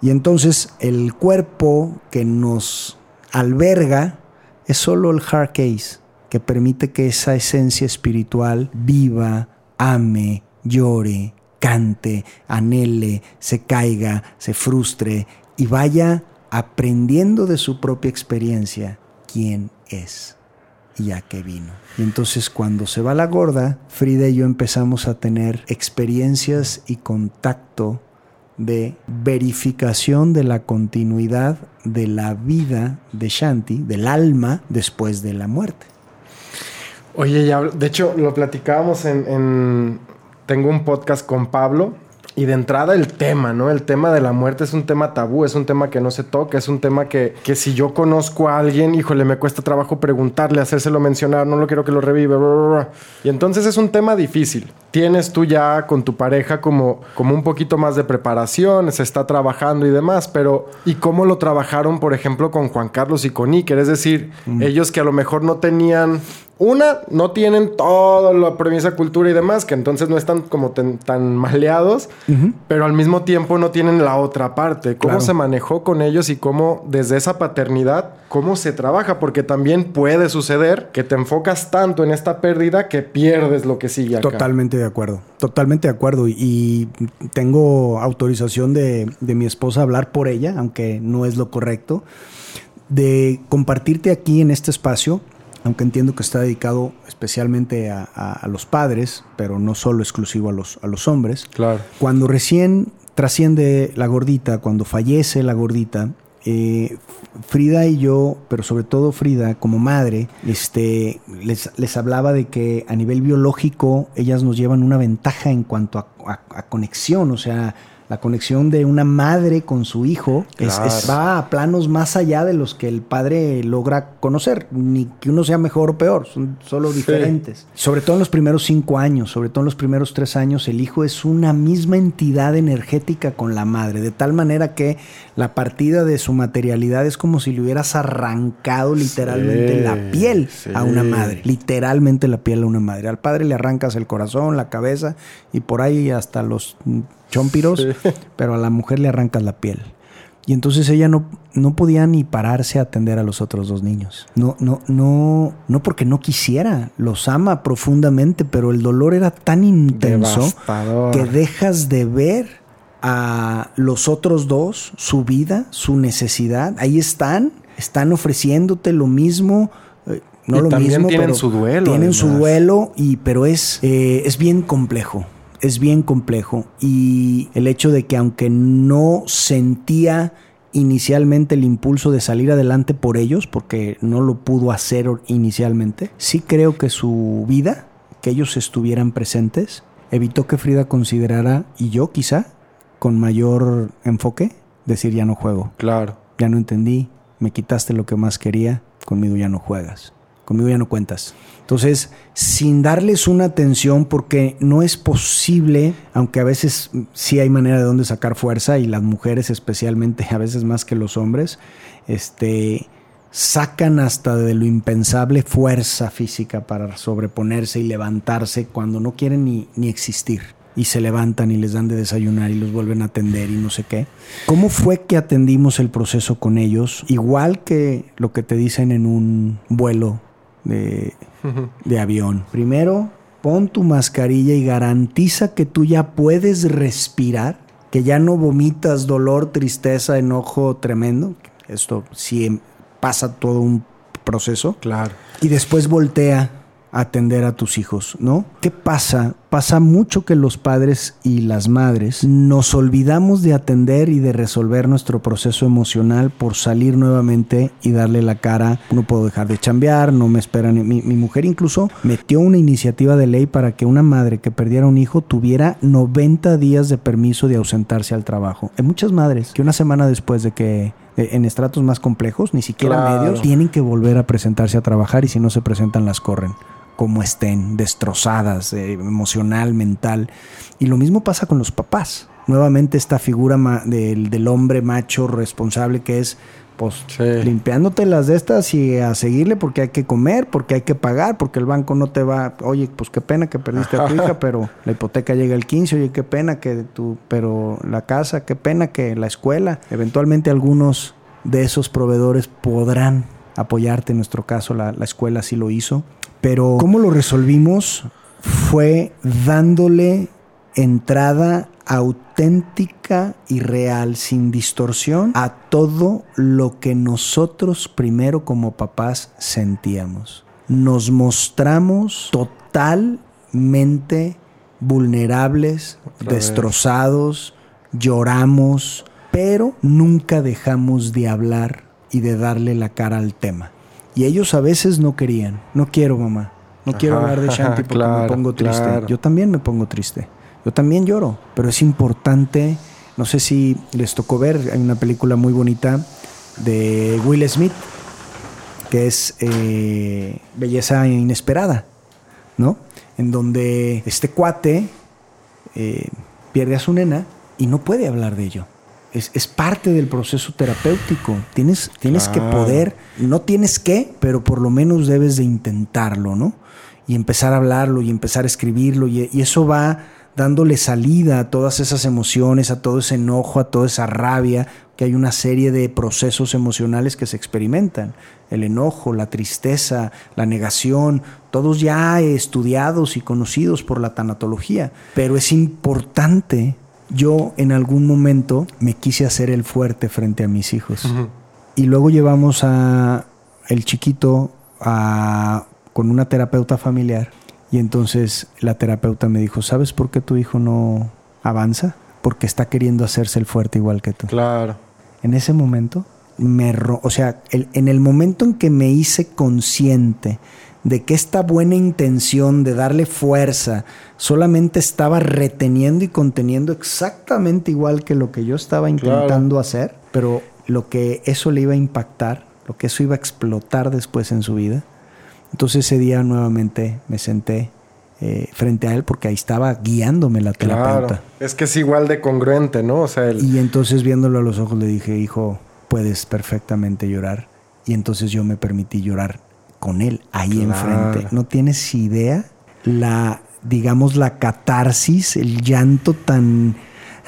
Y entonces el cuerpo que nos alberga es solo el hard case, que permite que esa esencia espiritual viva, ame, llore, cante, anhele, se caiga, se frustre y vaya aprendiendo de su propia experiencia quién es y a qué vino. Y entonces cuando se va la gorda, Frida y yo empezamos a tener experiencias y contacto de verificación de la continuidad de la vida de Shanti, del alma, después de la muerte. Oye, ya, de hecho, lo platicábamos en, en- Tengo un podcast con Pablo. Y de entrada el tema, ¿no? El tema de la muerte es un tema tabú, es un tema que no se toca, es un tema que, que si yo conozco a alguien, híjole, me cuesta trabajo preguntarle, hacérselo mencionar, no lo quiero que lo revive. bla, bla, bla. Y entonces es un tema difícil. Tienes tú ya con tu pareja como, como un poquito más de preparación, se está trabajando y demás, pero ¿y cómo lo trabajaron, por ejemplo, con Juan Carlos y con Iker? Es decir, ellos que a lo mejor no tenían una, no tienen toda la premisa cultura y demás, que entonces no están como ten- tan maleados, pero al mismo tiempo no tienen la otra parte. ¿Cómo Claro. se manejó con ellos y cómo desde esa paternidad, cómo se trabaja? Porque también puede suceder que te enfocas tanto en esta pérdida que pierdes lo que sigue acá. Totalmente de acuerdo, totalmente de acuerdo. Y, y tengo autorización de, de mi esposa a hablar por ella, aunque no es lo correcto, de compartirte aquí en este espacio, aunque entiendo que está dedicado especialmente a, a- a los padres, pero no solo exclusivo a los, a los hombres. Claro. Cuando recién trasciende la gordita, cuando fallece la gordita, eh, Frida y yo, pero sobre todo Frida como madre, este, les, les hablaba de que a nivel biológico ellas nos llevan una ventaja en cuanto a, a- a conexión, o sea, la conexión de una madre con su hijo es- Claro. es- va a planos más allá de los que el padre logra conocer, ni que uno sea mejor o peor, son solo diferentes. Sobre todo en los primeros cinco años, sobre todo en los primeros tres años, el hijo es una misma entidad energética con la madre, de tal manera que la partida de su materialidad es como si le hubieras arrancado literalmente Sí, la piel sí. a una madre, literalmente la piel a una madre. Al padre le arrancas el corazón, la cabeza y por ahí hasta los chompiros, pero a la mujer le arrancas la piel. Y entonces ella no, no podía ni pararse a atender a los otros dos niños. No, no, no, no porque no quisiera, los ama profundamente, pero el dolor era tan intenso Devastador. que dejas de ver a los otros dos, su vida, su necesidad. Ahí están, están ofreciéndote lo mismo. Eh, no Y lo también mismo, tienen pero su duelo, Tienen su duelo, y, pero es, eh, es bien complejo. Es bien complejo. Y el hecho de que aunque no sentía inicialmente el impulso de salir adelante por ellos, porque no lo pudo hacer inicialmente, sí creo que su vida, que ellos estuvieran presentes, evitó que Frida considerara, y yo quizá, con mayor enfoque, decir ya no juego Claro. ya no entendí, me quitaste lo que más quería, conmigo ya no juegas, conmigo ya no cuentas. Entonces, sin darles una atención, porque no es posible, aunque a veces sí hay manera de dónde sacar fuerza, y las mujeres especialmente, a veces más que los hombres, este, sacan hasta de lo impensable fuerza física para sobreponerse y levantarse cuando no quieren ni, ni existir. Y se levantan y les dan de desayunar y los vuelven a atender y no sé qué. ¿Cómo fue que atendimos el proceso con ellos? Igual que lo que te dicen en un vuelo de, de avión. Primero, pon tu mascarilla y garantiza que tú ya puedes respirar, que ya no vomitas dolor, tristeza, enojo tremendo. Esto sí pasa todo un proceso. Claro. Y después voltea atender a tus hijos, ¿no? ¿Qué pasa? Pasa mucho que los padres y las madres nos olvidamos de atender y de resolver nuestro proceso emocional por salir nuevamente y darle la cara. No puedo dejar de chambear, no me esperan. Mi, mi mujer incluso metió una iniciativa de ley para que una madre que perdiera un hijo tuviera 90 días de permiso de ausentarse al trabajo. Hay muchas madres que una semana después de que en estratos más complejos, ni siquiera Claro. medios, tienen que volver a presentarse a trabajar y si no se presentan las corren como estén, destrozadas, eh, emocional, mental. Y lo mismo pasa con los papás. Nuevamente esta figura ma- del, del hombre macho responsable que es, pues, Sí. limpiándote las de estas y a seguirle porque hay que comer, porque hay que pagar, porque el banco no te va, oye, pues qué pena que perdiste a tu hija, pero la hipoteca llega el 15, oye, qué pena que tú, pero la casa, qué pena que la escuela, eventualmente algunos de esos proveedores podrán apoyarte, en nuestro caso la, la escuela sí lo hizo, pero ¿cómo lo resolvimos? Fue dándole entrada auténtica y real, sin distorsión, a todo lo que nosotros primero como papás sentíamos. Nos mostramos totalmente vulnerables, Otra vez. destrozados, lloramos, pero nunca dejamos de hablar y de darle la cara al tema. Y ellos a veces no querían. No quiero, mamá. No quiero hablar de Shanti porque me pongo triste. claro. Yo también me pongo triste. Yo también lloro. Pero es importante. No sé si les tocó ver. Hay una película muy bonita de Will Smith que es eh, Belleza Inesperada, ¿no? En donde este cuate eh, pierde a su nena y no puede hablar de ello. Es, es parte del proceso terapéutico. Tienes, tienes que poder, no tienes que, pero por lo menos debes de intentarlo, ¿no? Y empezar a hablarlo y empezar a escribirlo y, y eso va dándole salida a todas esas emociones, a todo ese enojo, a toda esa rabia, que hay una serie de procesos emocionales que se experimentan. El enojo, la tristeza, la negación, todos ya estudiados y conocidos por la tanatología. Pero es importante, yo en algún momento me quise hacer el fuerte frente a mis hijos. Y luego llevamos a el chiquito a- con una terapeuta familiar. Y entonces la terapeuta me dijo, ¿sabes por qué tu hijo no avanza? Porque está queriendo hacerse el fuerte igual que tú. Claro. En ese momento, me ro- o sea, el- en el momento en que me hice consciente de que esta buena intención de darle fuerza solamente estaba reteniendo y conteniendo exactamente igual que lo que yo estaba intentando hacer, pero lo que eso le iba a impactar, lo que eso iba a explotar después en su vida. Entonces ese día nuevamente me senté eh, frente a él porque ahí estaba guiándome la terapeuta. Claro. Es que es igual de congruente, ¿no? O sea, el... Y entonces viéndolo a los ojos le dije, hijo, puedes perfectamente llorar. Y entonces yo me permití llorar con él ahí Claro. enfrente. No tienes idea la, digamos, la catarsis, el llanto tan,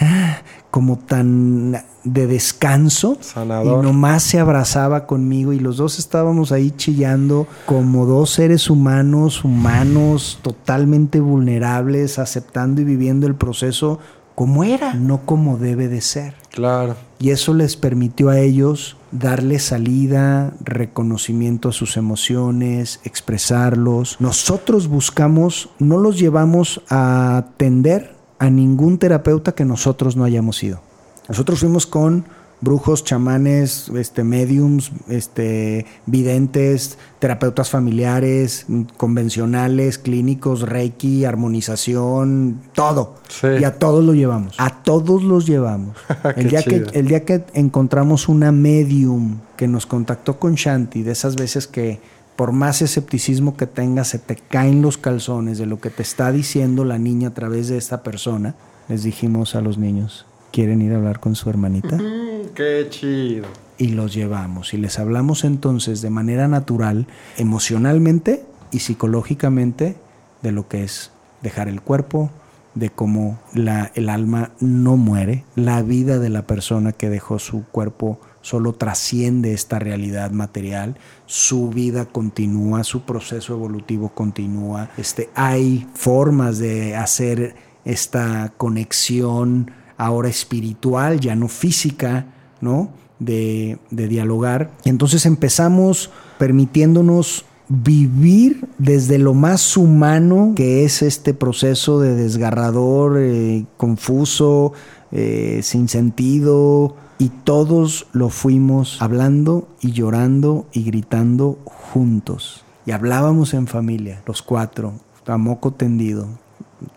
ah, como tan de descanso. Sanador. Y nomás se abrazaba conmigo y los dos estábamos ahí chillando como dos seres humanos, humanos, totalmente vulnerables, aceptando y viviendo el proceso como era, no como debe de ser. Claro. Y eso les permitió a ellos darle salida, reconocimiento a sus emociones, expresarlos. Nosotros buscamos, no los llevamos a atender a ningún terapeuta que nosotros no hayamos ido. Nosotros fuimos con brujos, chamanes, este, mediums, este, videntes, terapeutas familiares, convencionales, clínicos, reiki, armonización, todo. Sí. Y a todos lo llevamos. A todos los llevamos. El, día que, el día que encontramos una medium que nos contactó con Shanti, de esas veces que por más escepticismo que tengas, se te caen los calzones de lo que te está diciendo la niña a través de esta persona, les dijimos a los niños, ¿quieren ir a hablar con su hermanita? Mm, qué chido. y los llevamos y les hablamos entonces de manera natural, emocionalmente y psicológicamente de lo que es dejar el cuerpo, de cómo la, el alma no muere, la vida de la persona que dejó su cuerpo solo trasciende esta realidad material, su vida continúa, su proceso evolutivo continúa, este, hay formas de hacer esta conexión ahora espiritual, ya no física, ¿no? De, de dialogar. Entonces empezamos permitiéndonos vivir desde lo más humano que es este proceso de desgarrador, eh, confuso, eh, sin sentido, y todos lo fuimos hablando y llorando y gritando juntos. Y hablábamos en familia, los cuatro, a moco tendido.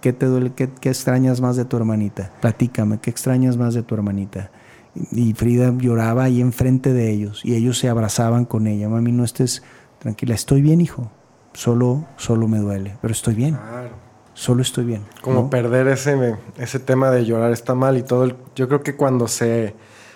¿Qué te duele? ¿Qué, qué extrañas más de tu hermanita? Platícame, ¿qué extrañas más de tu hermanita? Y Frida lloraba ahí enfrente de ellos y ellos se abrazaban con ella. Mami, no estés tranquila, estoy bien, hijo. Solo, solo me duele, pero estoy bien. Claro. Solo estoy bien. Como ¿no? perder ese, ese tema de llorar está mal y todo. el- yo creo que cuando se,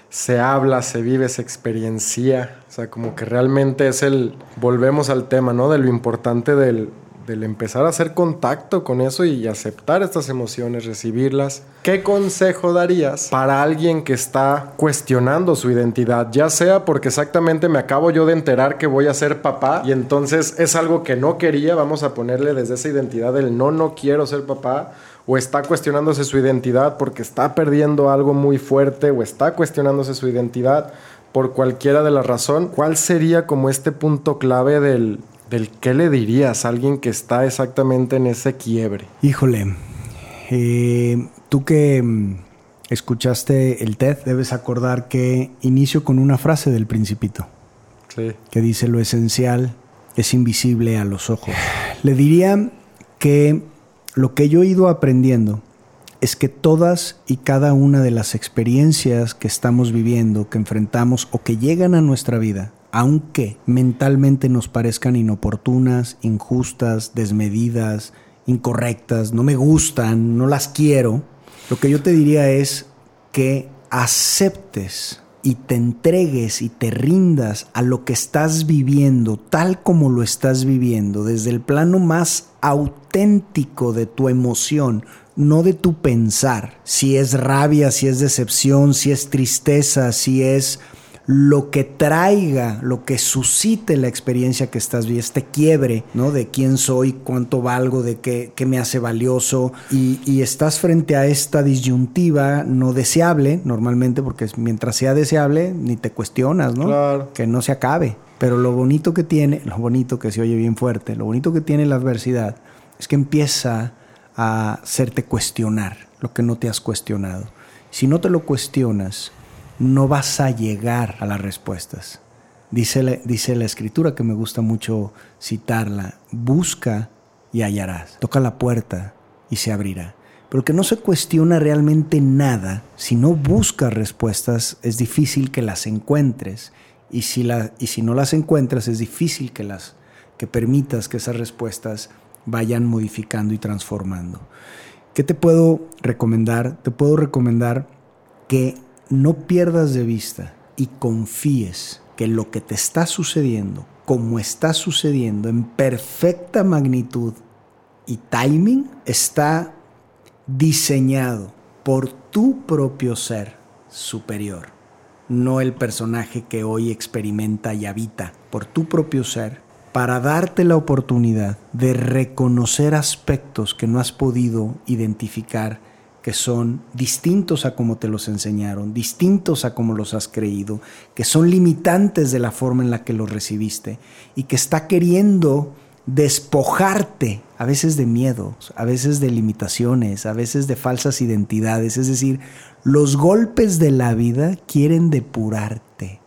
se habla, se vive, se experiencia, o sea, como que realmente es el. Volvemos al tema, ¿no? De lo importante del, del empezar a hacer contacto con eso y aceptar estas emociones, recibirlas. ¿Qué consejo darías para alguien que está cuestionando su identidad? Ya sea porque exactamente me acabo yo de enterar que voy a ser papá y entonces es algo que no quería, vamos a ponerle desde esa identidad del no, no quiero ser papá. O está cuestionándose su identidad porque está perdiendo algo muy fuerte, o está cuestionándose su identidad por cualquiera de las razón. ¿Cuál sería como este punto clave del, del qué le dirías a alguien que está exactamente en ese quiebre? Híjole, eh, tú que mm, escuchaste el TED, debes acordar que inicio con una frase del principito, Sí. que dice lo esencial es invisible a los ojos. Le diría que lo que yo he ido aprendiendo es que todas y cada una de las experiencias que estamos viviendo, que enfrentamos o que llegan a nuestra vida, aunque mentalmente nos parezcan inoportunas, injustas, desmedidas, incorrectas, no me gustan, no las quiero, lo que yo te diría es que aceptes y te entregues y te rindas a lo que estás viviendo tal como lo estás viviendo, desde el plano más auténtico de tu emoción, no de tu pensar. Si es rabia, si es decepción, si es tristeza, si es lo que traiga, lo que suscite la experiencia que estás viviendo, este quiebre, ¿no? De quién soy, cuánto valgo, de qué, qué me hace valioso. Y, y estás frente a esta disyuntiva no deseable, normalmente, porque mientras sea deseable, ni te cuestionas, ¿no? Claro. Que no se acabe. Pero lo bonito que tiene, lo bonito que se oye bien fuerte, lo bonito que tiene la adversidad es que empieza a hacerte cuestionar lo que no te has cuestionado. Si no te lo cuestionas, no vas a llegar a las respuestas. Dice la, dice la escritura que me gusta mucho citarla, busca y hallarás. Toca la puerta y se abrirá. Pero que no se cuestiona realmente nada, si no buscas respuestas, es difícil que las encuentres. Y si, la, y si no las encuentras, es difícil que, las, que permitas que esas respuestas vayan modificando y transformando. ¿Qué te puedo recomendar? Te puedo recomendar que no pierdas de vista y confíes que lo que te está sucediendo, como está sucediendo en perfecta magnitud y timing, está diseñado por tu propio ser superior, no el personaje que hoy experimenta y habita, por tu propio ser, para darte la oportunidad de reconocer aspectos que no has podido identificar que son distintos a como te los enseñaron, distintos a como los has creído, que son limitantes de la forma en la que los recibiste y que está queriendo despojarte a veces de miedos, a veces de limitaciones, a veces de falsas identidades. Es decir, los golpes de la vida quieren depurarte.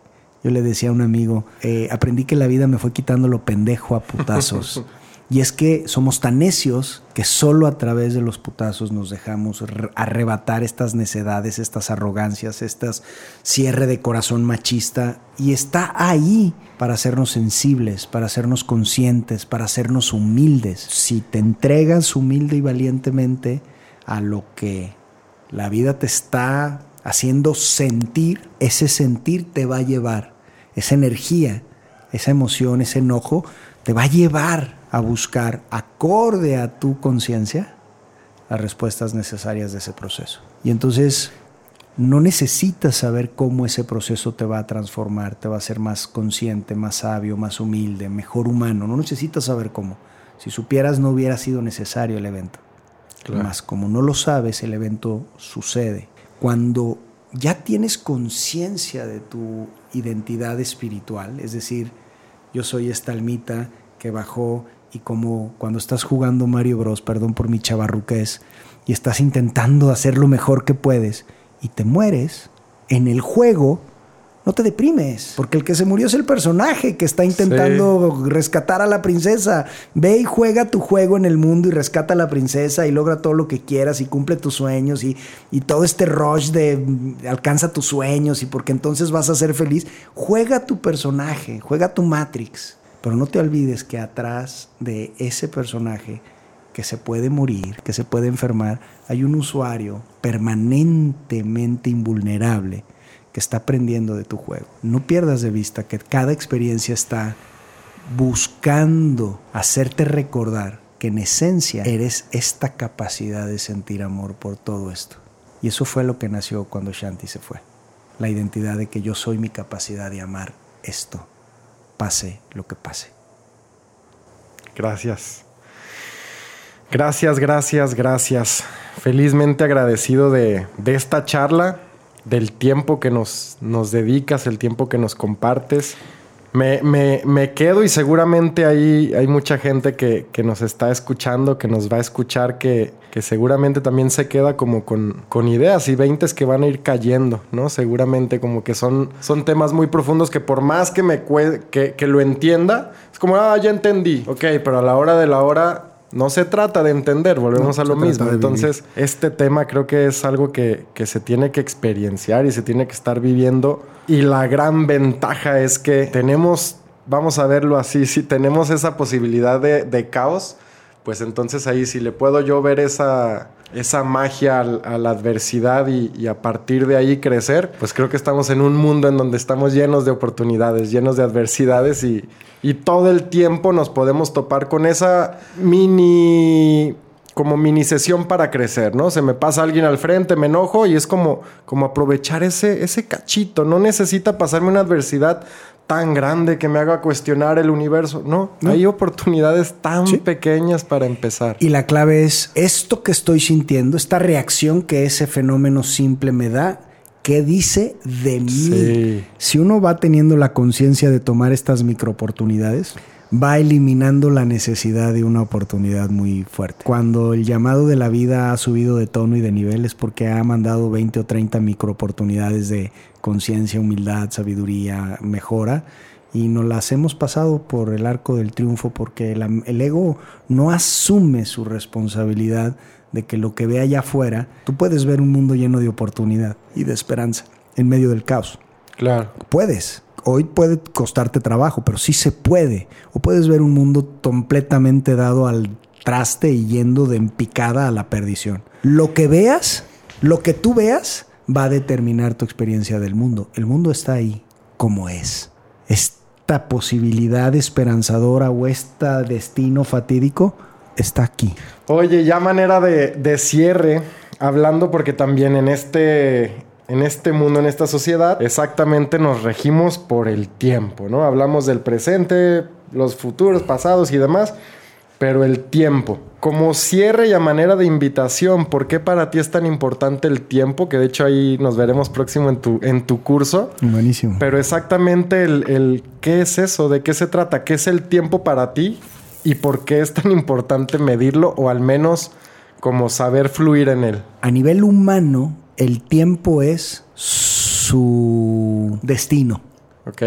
Yo le decía a un amigo, eh, aprendí que la vida me fue quitando lo pendejo a putazos. Y es que somos tan necios que solo a través de los putazos nos dejamos arrebatar estas necedades, estas arrogancias, estas cierre de corazón machista. Y está ahí para hacernos sensibles, para hacernos conscientes, para hacernos humildes. Si te entregas humilde y valientemente a lo que la vida te está haciendo sentir, ese sentir te va a llevar, esa energía, esa emoción, ese enojo, te va a llevar a buscar, acorde a tu conciencia, las respuestas necesarias de ese proceso. Y entonces no necesitas saber cómo ese proceso te va a transformar, te va a hacer más consciente, más sabio, más humilde, mejor humano. No necesitas saber cómo. Si supieras no hubiera sido necesario el evento. Más como no lo sabes, el evento sucede. Cuando ya tienes conciencia de tu identidad espiritual, es decir, yo soy esta almita que bajó y como cuando estás jugando Mario Bros, perdón por mi chavarruqués, y estás intentando hacer lo mejor que puedes y te mueres, en el juego no te deprimes, porque el que se murió es el personaje que está intentando rescatar a la princesa. Ve y juega tu juego en el mundo y rescata a la princesa y logra todo lo que quieras y cumple tus sueños y, y todo este rush de mm, alcanza tus sueños y porque entonces vas a ser feliz. Juega tu personaje, juega tu Matrix. Pero no te olvides que atrás de ese personaje que se puede morir, que se puede enfermar, hay un usuario permanentemente invulnerable que está aprendiendo de tu juego. No pierdas de vista que cada experiencia está buscando hacerte recordar que en esencia eres esta capacidad de sentir amor por todo esto. Y eso fue lo que nació cuando Shanti se fue. La identidad de que yo soy mi capacidad de amar esto pase lo que pase. Gracias. Gracias, gracias, gracias. Felizmente agradecido de, de esta charla, del tiempo que nos, nos dedicas, el tiempo que nos compartes. Me, me, me, quedo y seguramente ahí hay mucha gente que, que, nos está escuchando, que nos va a escuchar, que, que seguramente también se queda como con, con, ideas y veintes que van a ir cayendo, ¿no? Seguramente como que son, son temas muy profundos que por más que me que, que lo entienda, es como, ah, ya entendí, ok, pero a la hora de la hora no se trata de entender, volvemos a lo mismo. Entonces, este tema creo que es algo que, que, se tiene que experienciar y se tiene que estar viviendo. Y la gran ventaja es que tenemos, vamos a verlo así, si tenemos esa posibilidad de, de caos, pues entonces ahí si le puedo yo ver esa, esa magia a, la adversidad y, a partir de ahí crecer, pues creo que estamos en un mundo en donde estamos llenos de oportunidades, llenos de adversidades y, y todo el tiempo nos podemos topar con esa mini como mini sesión para crecer, ¿no? Se me pasa alguien al frente, me enojo y es como, como aprovechar ese, ese cachito. No necesita pasarme una adversidad tan grande que me haga cuestionar el universo. No, hay oportunidades tan pequeñas para empezar. Y la clave es esto que estoy sintiendo, esta reacción que ese fenómeno simple me da. ¿Qué dice de mí? Si uno va teniendo la conciencia de tomar estas micro oportunidades, va eliminando la necesidad de una oportunidad muy fuerte. Cuando el llamado de la vida ha subido de tono y de nivel es porque ha mandado 20 o 30 micro oportunidades de conciencia, humildad, sabiduría, mejora y nos las hemos pasado por el arco del triunfo porque el, ego no asume su responsabilidad de que lo que ve allá afuera, tú puedes ver un mundo lleno de oportunidad y de esperanza en medio del caos. Claro. Puedes, hoy puede costarte trabajo, pero sí se puede. O puedes ver un mundo completamente dado al traste y yendo de empicada a la perdición. Lo que veas, lo que tú veas, va a determinar tu experiencia del mundo. El mundo está ahí como es. Esta posibilidad esperanzadora o este destino fatídico está aquí. Oye, ya manera de, de cierre, hablando porque también en este en este mundo, en esta sociedad, exactamente nos regimos por el tiempo, ¿no? Hablamos del presente, los futuros, pasados y demás, Pero el tiempo, como cierre y a manera de invitación, ¿por qué para ti es tan importante el tiempo? Que de hecho ahí nos veremos próximo en tu, en tu curso. Buenísimo. Pero exactamente el, el qué es eso, de qué se trata, qué es el tiempo para ti y por qué es tan importante medirlo o al menos como saber fluir en él. A nivel humano, el tiempo es su destino. Ok.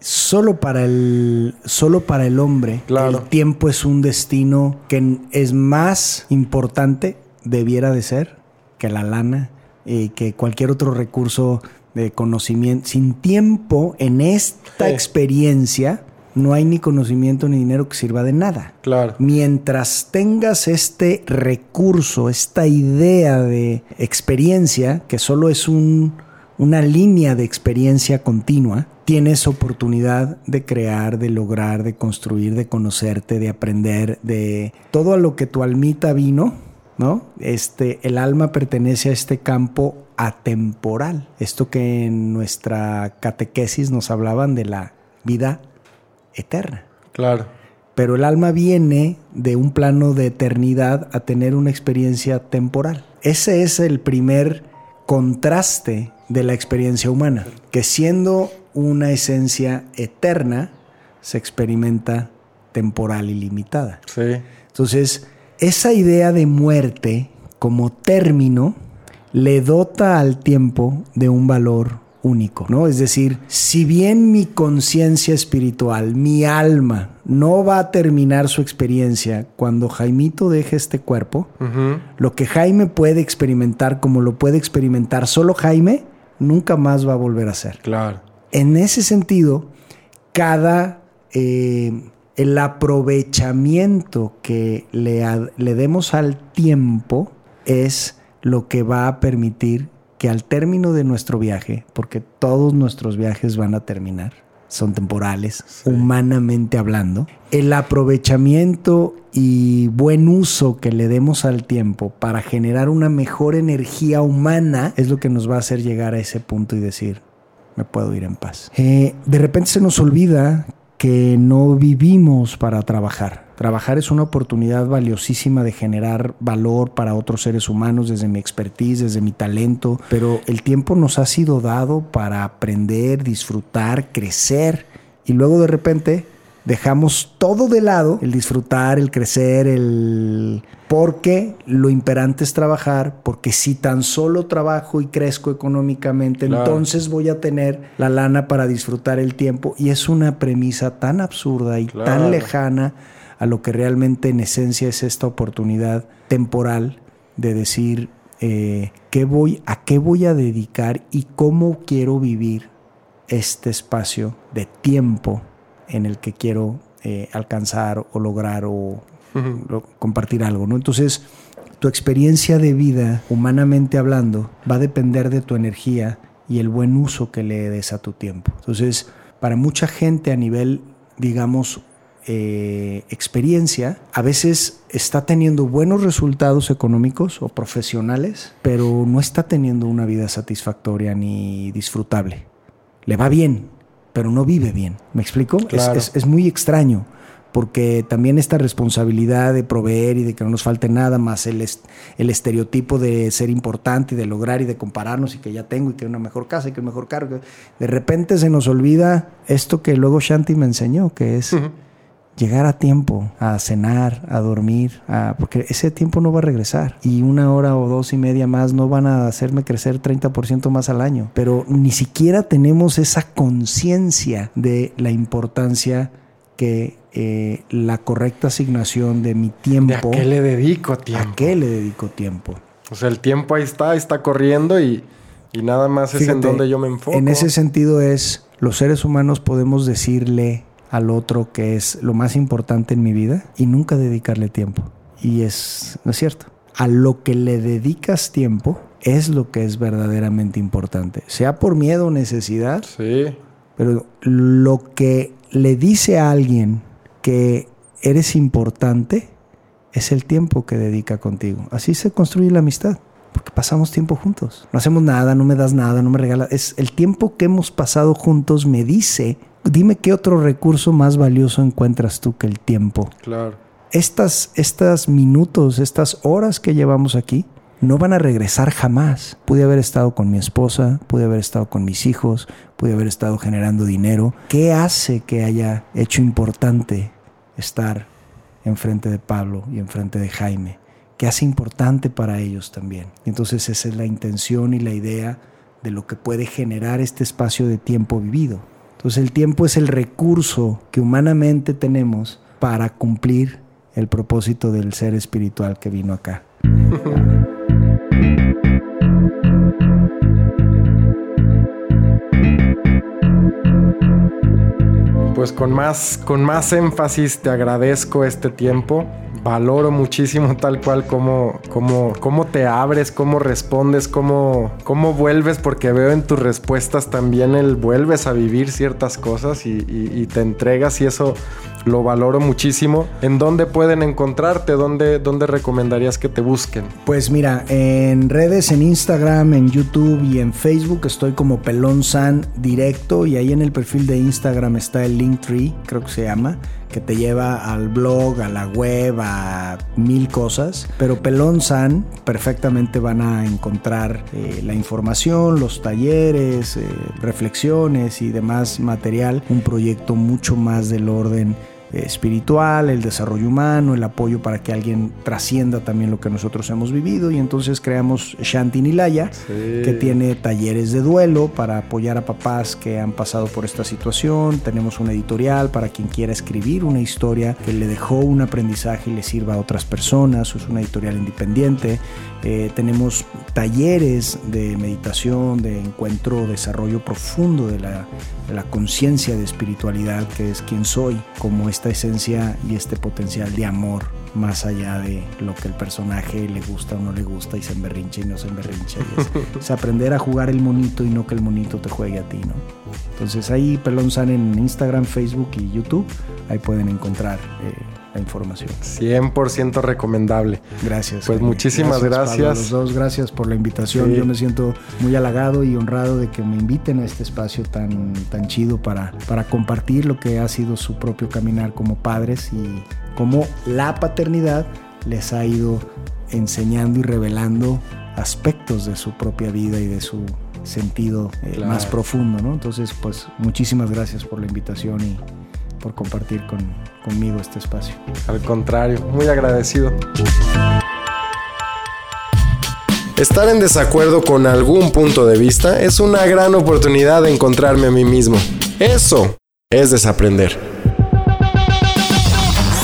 Solo para el, solo para el hombre, Claro. el tiempo es un destino que es más importante, debiera de ser, que la lana y que cualquier otro recurso de conocimiento. Sin tiempo, en esta Sí. experiencia, no hay ni conocimiento ni dinero que sirva de nada. Claro. Mientras tengas este recurso, esta idea de experiencia, que solo es un- una línea de experiencia continua, tienes oportunidad de crear, de lograr, de construir, de conocerte, de aprender, de todo a lo que tu almita vino, ¿no? Este, el alma pertenece a este campo atemporal. Esto que en nuestra catequesis nos hablaban de la vida eterna Claro. pero el alma viene de un plano de eternidad a tener una experiencia temporal. Ese es el primer contraste de la experiencia humana, que siendo una esencia eterna, se experimenta temporal y limitada. Sí. Entonces, esa idea de muerte como término le dota al tiempo de un valor único, ¿no? Es decir, si bien mi conciencia espiritual, mi alma, no va a terminar su experiencia cuando Jaimito deje este cuerpo, lo que Jaime puede experimentar como lo puede experimentar solo Jaime, nunca más va a volver a ser. Claro. En ese sentido, cada eh, el aprovechamiento que le, le demos al tiempo es lo que va a permitir que al término de nuestro viaje, porque todos nuestros viajes van a terminar, son temporales, humanamente hablando, el aprovechamiento y buen uso que le demos al tiempo para generar una mejor energía humana es lo que nos va a hacer llegar a ese punto y decir, me puedo ir en paz. Eh, de repente se nos olvida que no vivimos para trabajar. Trabajar es una oportunidad valiosísima de generar valor para otros seres humanos desde mi expertise, desde mi talento, pero el tiempo nos ha sido dado para aprender, disfrutar, crecer y luego de repente dejamos todo de lado, el disfrutar, el crecer, el... Porque lo imperante es trabajar, porque si tan solo trabajo y crezco económicamente, Claro. entonces voy a tener la lana para disfrutar el tiempo. Y es una premisa tan absurda y Claro. tan lejana a lo que realmente en esencia es esta oportunidad temporal de decir eh, qué voy, a qué voy a dedicar y cómo quiero vivir este espacio de tiempo en el que quiero eh, alcanzar o lograr o compartir algo, ¿no? Entonces, tu experiencia de vida, humanamente hablando, va a depender de tu energía y el buen uso que le des a tu tiempo. Entonces, para mucha gente a nivel, digamos, eh, experiencia, a veces está teniendo buenos resultados económicos o profesionales, pero no está teniendo una vida satisfactoria ni disfrutable. Le va bien, pero no vive bien. ¿Me explico? Es- Claro. es- es muy extraño porque también esta responsabilidad de proveer y de que no nos falte nada, más el, est- el estereotipo de ser importante y de lograr y de compararnos y que ya tengo y que una mejor casa y que un mejor carro. que- De repente se nos olvida esto que luego Shanti me enseñó, que es llegar a tiempo, a cenar, a dormir, a- porque ese tiempo no va a regresar. Y una hora o dos y media más no van a hacerme crecer 30% más al año. Pero ni siquiera tenemos esa conciencia de la importancia que eh, la correcta asignación de mi ¿De tiempo, a qué le dedico tiempo? ¿a qué le dedico tiempo? O sea, el tiempo ahí está, está corriendo y, y nada más es en Fíjate, donde yo me enfoco. En ese sentido es, los seres humanos podemos decirle al otro que es lo más importante en mi vida y nunca dedicarle tiempo. Y es, no es cierto. A lo que le dedicas tiempo es lo que es verdaderamente importante. Sea por miedo o necesidad, Sí, pero lo que le dice a alguien que eres importante es el tiempo que dedica contigo. Así se construye la amistad. Porque pasamos tiempo juntos. No hacemos nada, no me das nada, no me regalas. Es el tiempo que hemos pasado juntos me dice, dime qué otro recurso más valioso encuentras tú que el tiempo. claro. estas, estas minutos, estas horas que llevamos aquí, no van a regresar jamás. Pude haber estado con mi esposa, pude haber estado con mis hijos, pude haber estado generando dinero. ¿Qué hace que haya hecho importante estar enfrente de Pablo y enfrente de Jaime? ¿Qué hace importante para ellos también? Entonces esa es la intención y la idea de lo que puede generar este espacio de tiempo vivido. Entonces el tiempo es el recurso que humanamente tenemos para cumplir el propósito del ser espiritual que vino acá. Pues con más, con más énfasis te agradezco este tiempo. Valoro muchísimo tal cual como, como, cómo te abres, cómo respondes, cómo, cómo vuelves, porque veo en tus respuestas también el vuelves a vivir ciertas cosas y, y te entregas y eso lo valoro muchísimo. ¿En dónde pueden encontrarte? ¿Dónde, ¿Dónde recomendarías que te busquen? Pues mira, en redes, en Instagram, en YouTube y en Facebook estoy como Pelón San directo y ahí en el perfil de Instagram está el Linktree, creo que se llama que te lleva al blog, a la web, a mil cosas. Pero Pelón San perfectamente van a encontrar eh, la información, los talleres, eh, reflexiones y demás material. Un proyecto mucho más del orden espiritual, el desarrollo humano, el apoyo para que alguien trascienda también lo que nosotros hemos vivido. Y entonces creamos Shanti Nilaya, que tiene talleres de duelo para apoyar a papás que han pasado por esta situación, tenemos una editorial para quien quiera escribir una historia que le dejó un aprendizaje y le sirva a otras personas, es una editorial independiente, eh, tenemos talleres de meditación, de encuentro, desarrollo profundo de la, la conciencia de espiritualidad, que es quien soy, como esta esencia y este potencial de amor, más allá de lo que el personaje le gusta o no le gusta y se emberrincha y no se emberrincha. es, aprender a jugar el monito y no que el monito te juegue a ti, ¿no? Entonces ahí Pelón San en Instagram, Facebook y YouTube, ahí pueden encontrar. Eh, información. 100% recomendable. Gracias. Pues muchísimas gracias. los dos, gracias por la invitación. Yo me siento muy halagado y honrado de que me inviten a este espacio tan, tan chido para, para compartir lo que ha sido su propio caminar como padres y cómo la paternidad les ha ido enseñando y revelando aspectos de su propia vida y de su sentido eh, más profundo, ¿no? Entonces, pues muchísimas gracias por la invitación y por compartir con, conmigo este espacio. Al contrario, muy agradecido. Estar en desacuerdo con algún punto de vista es una gran oportunidad de encontrarme a mí mismo. Eso es desaprender.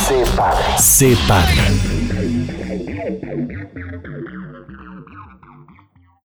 Sé padre. Sé padre.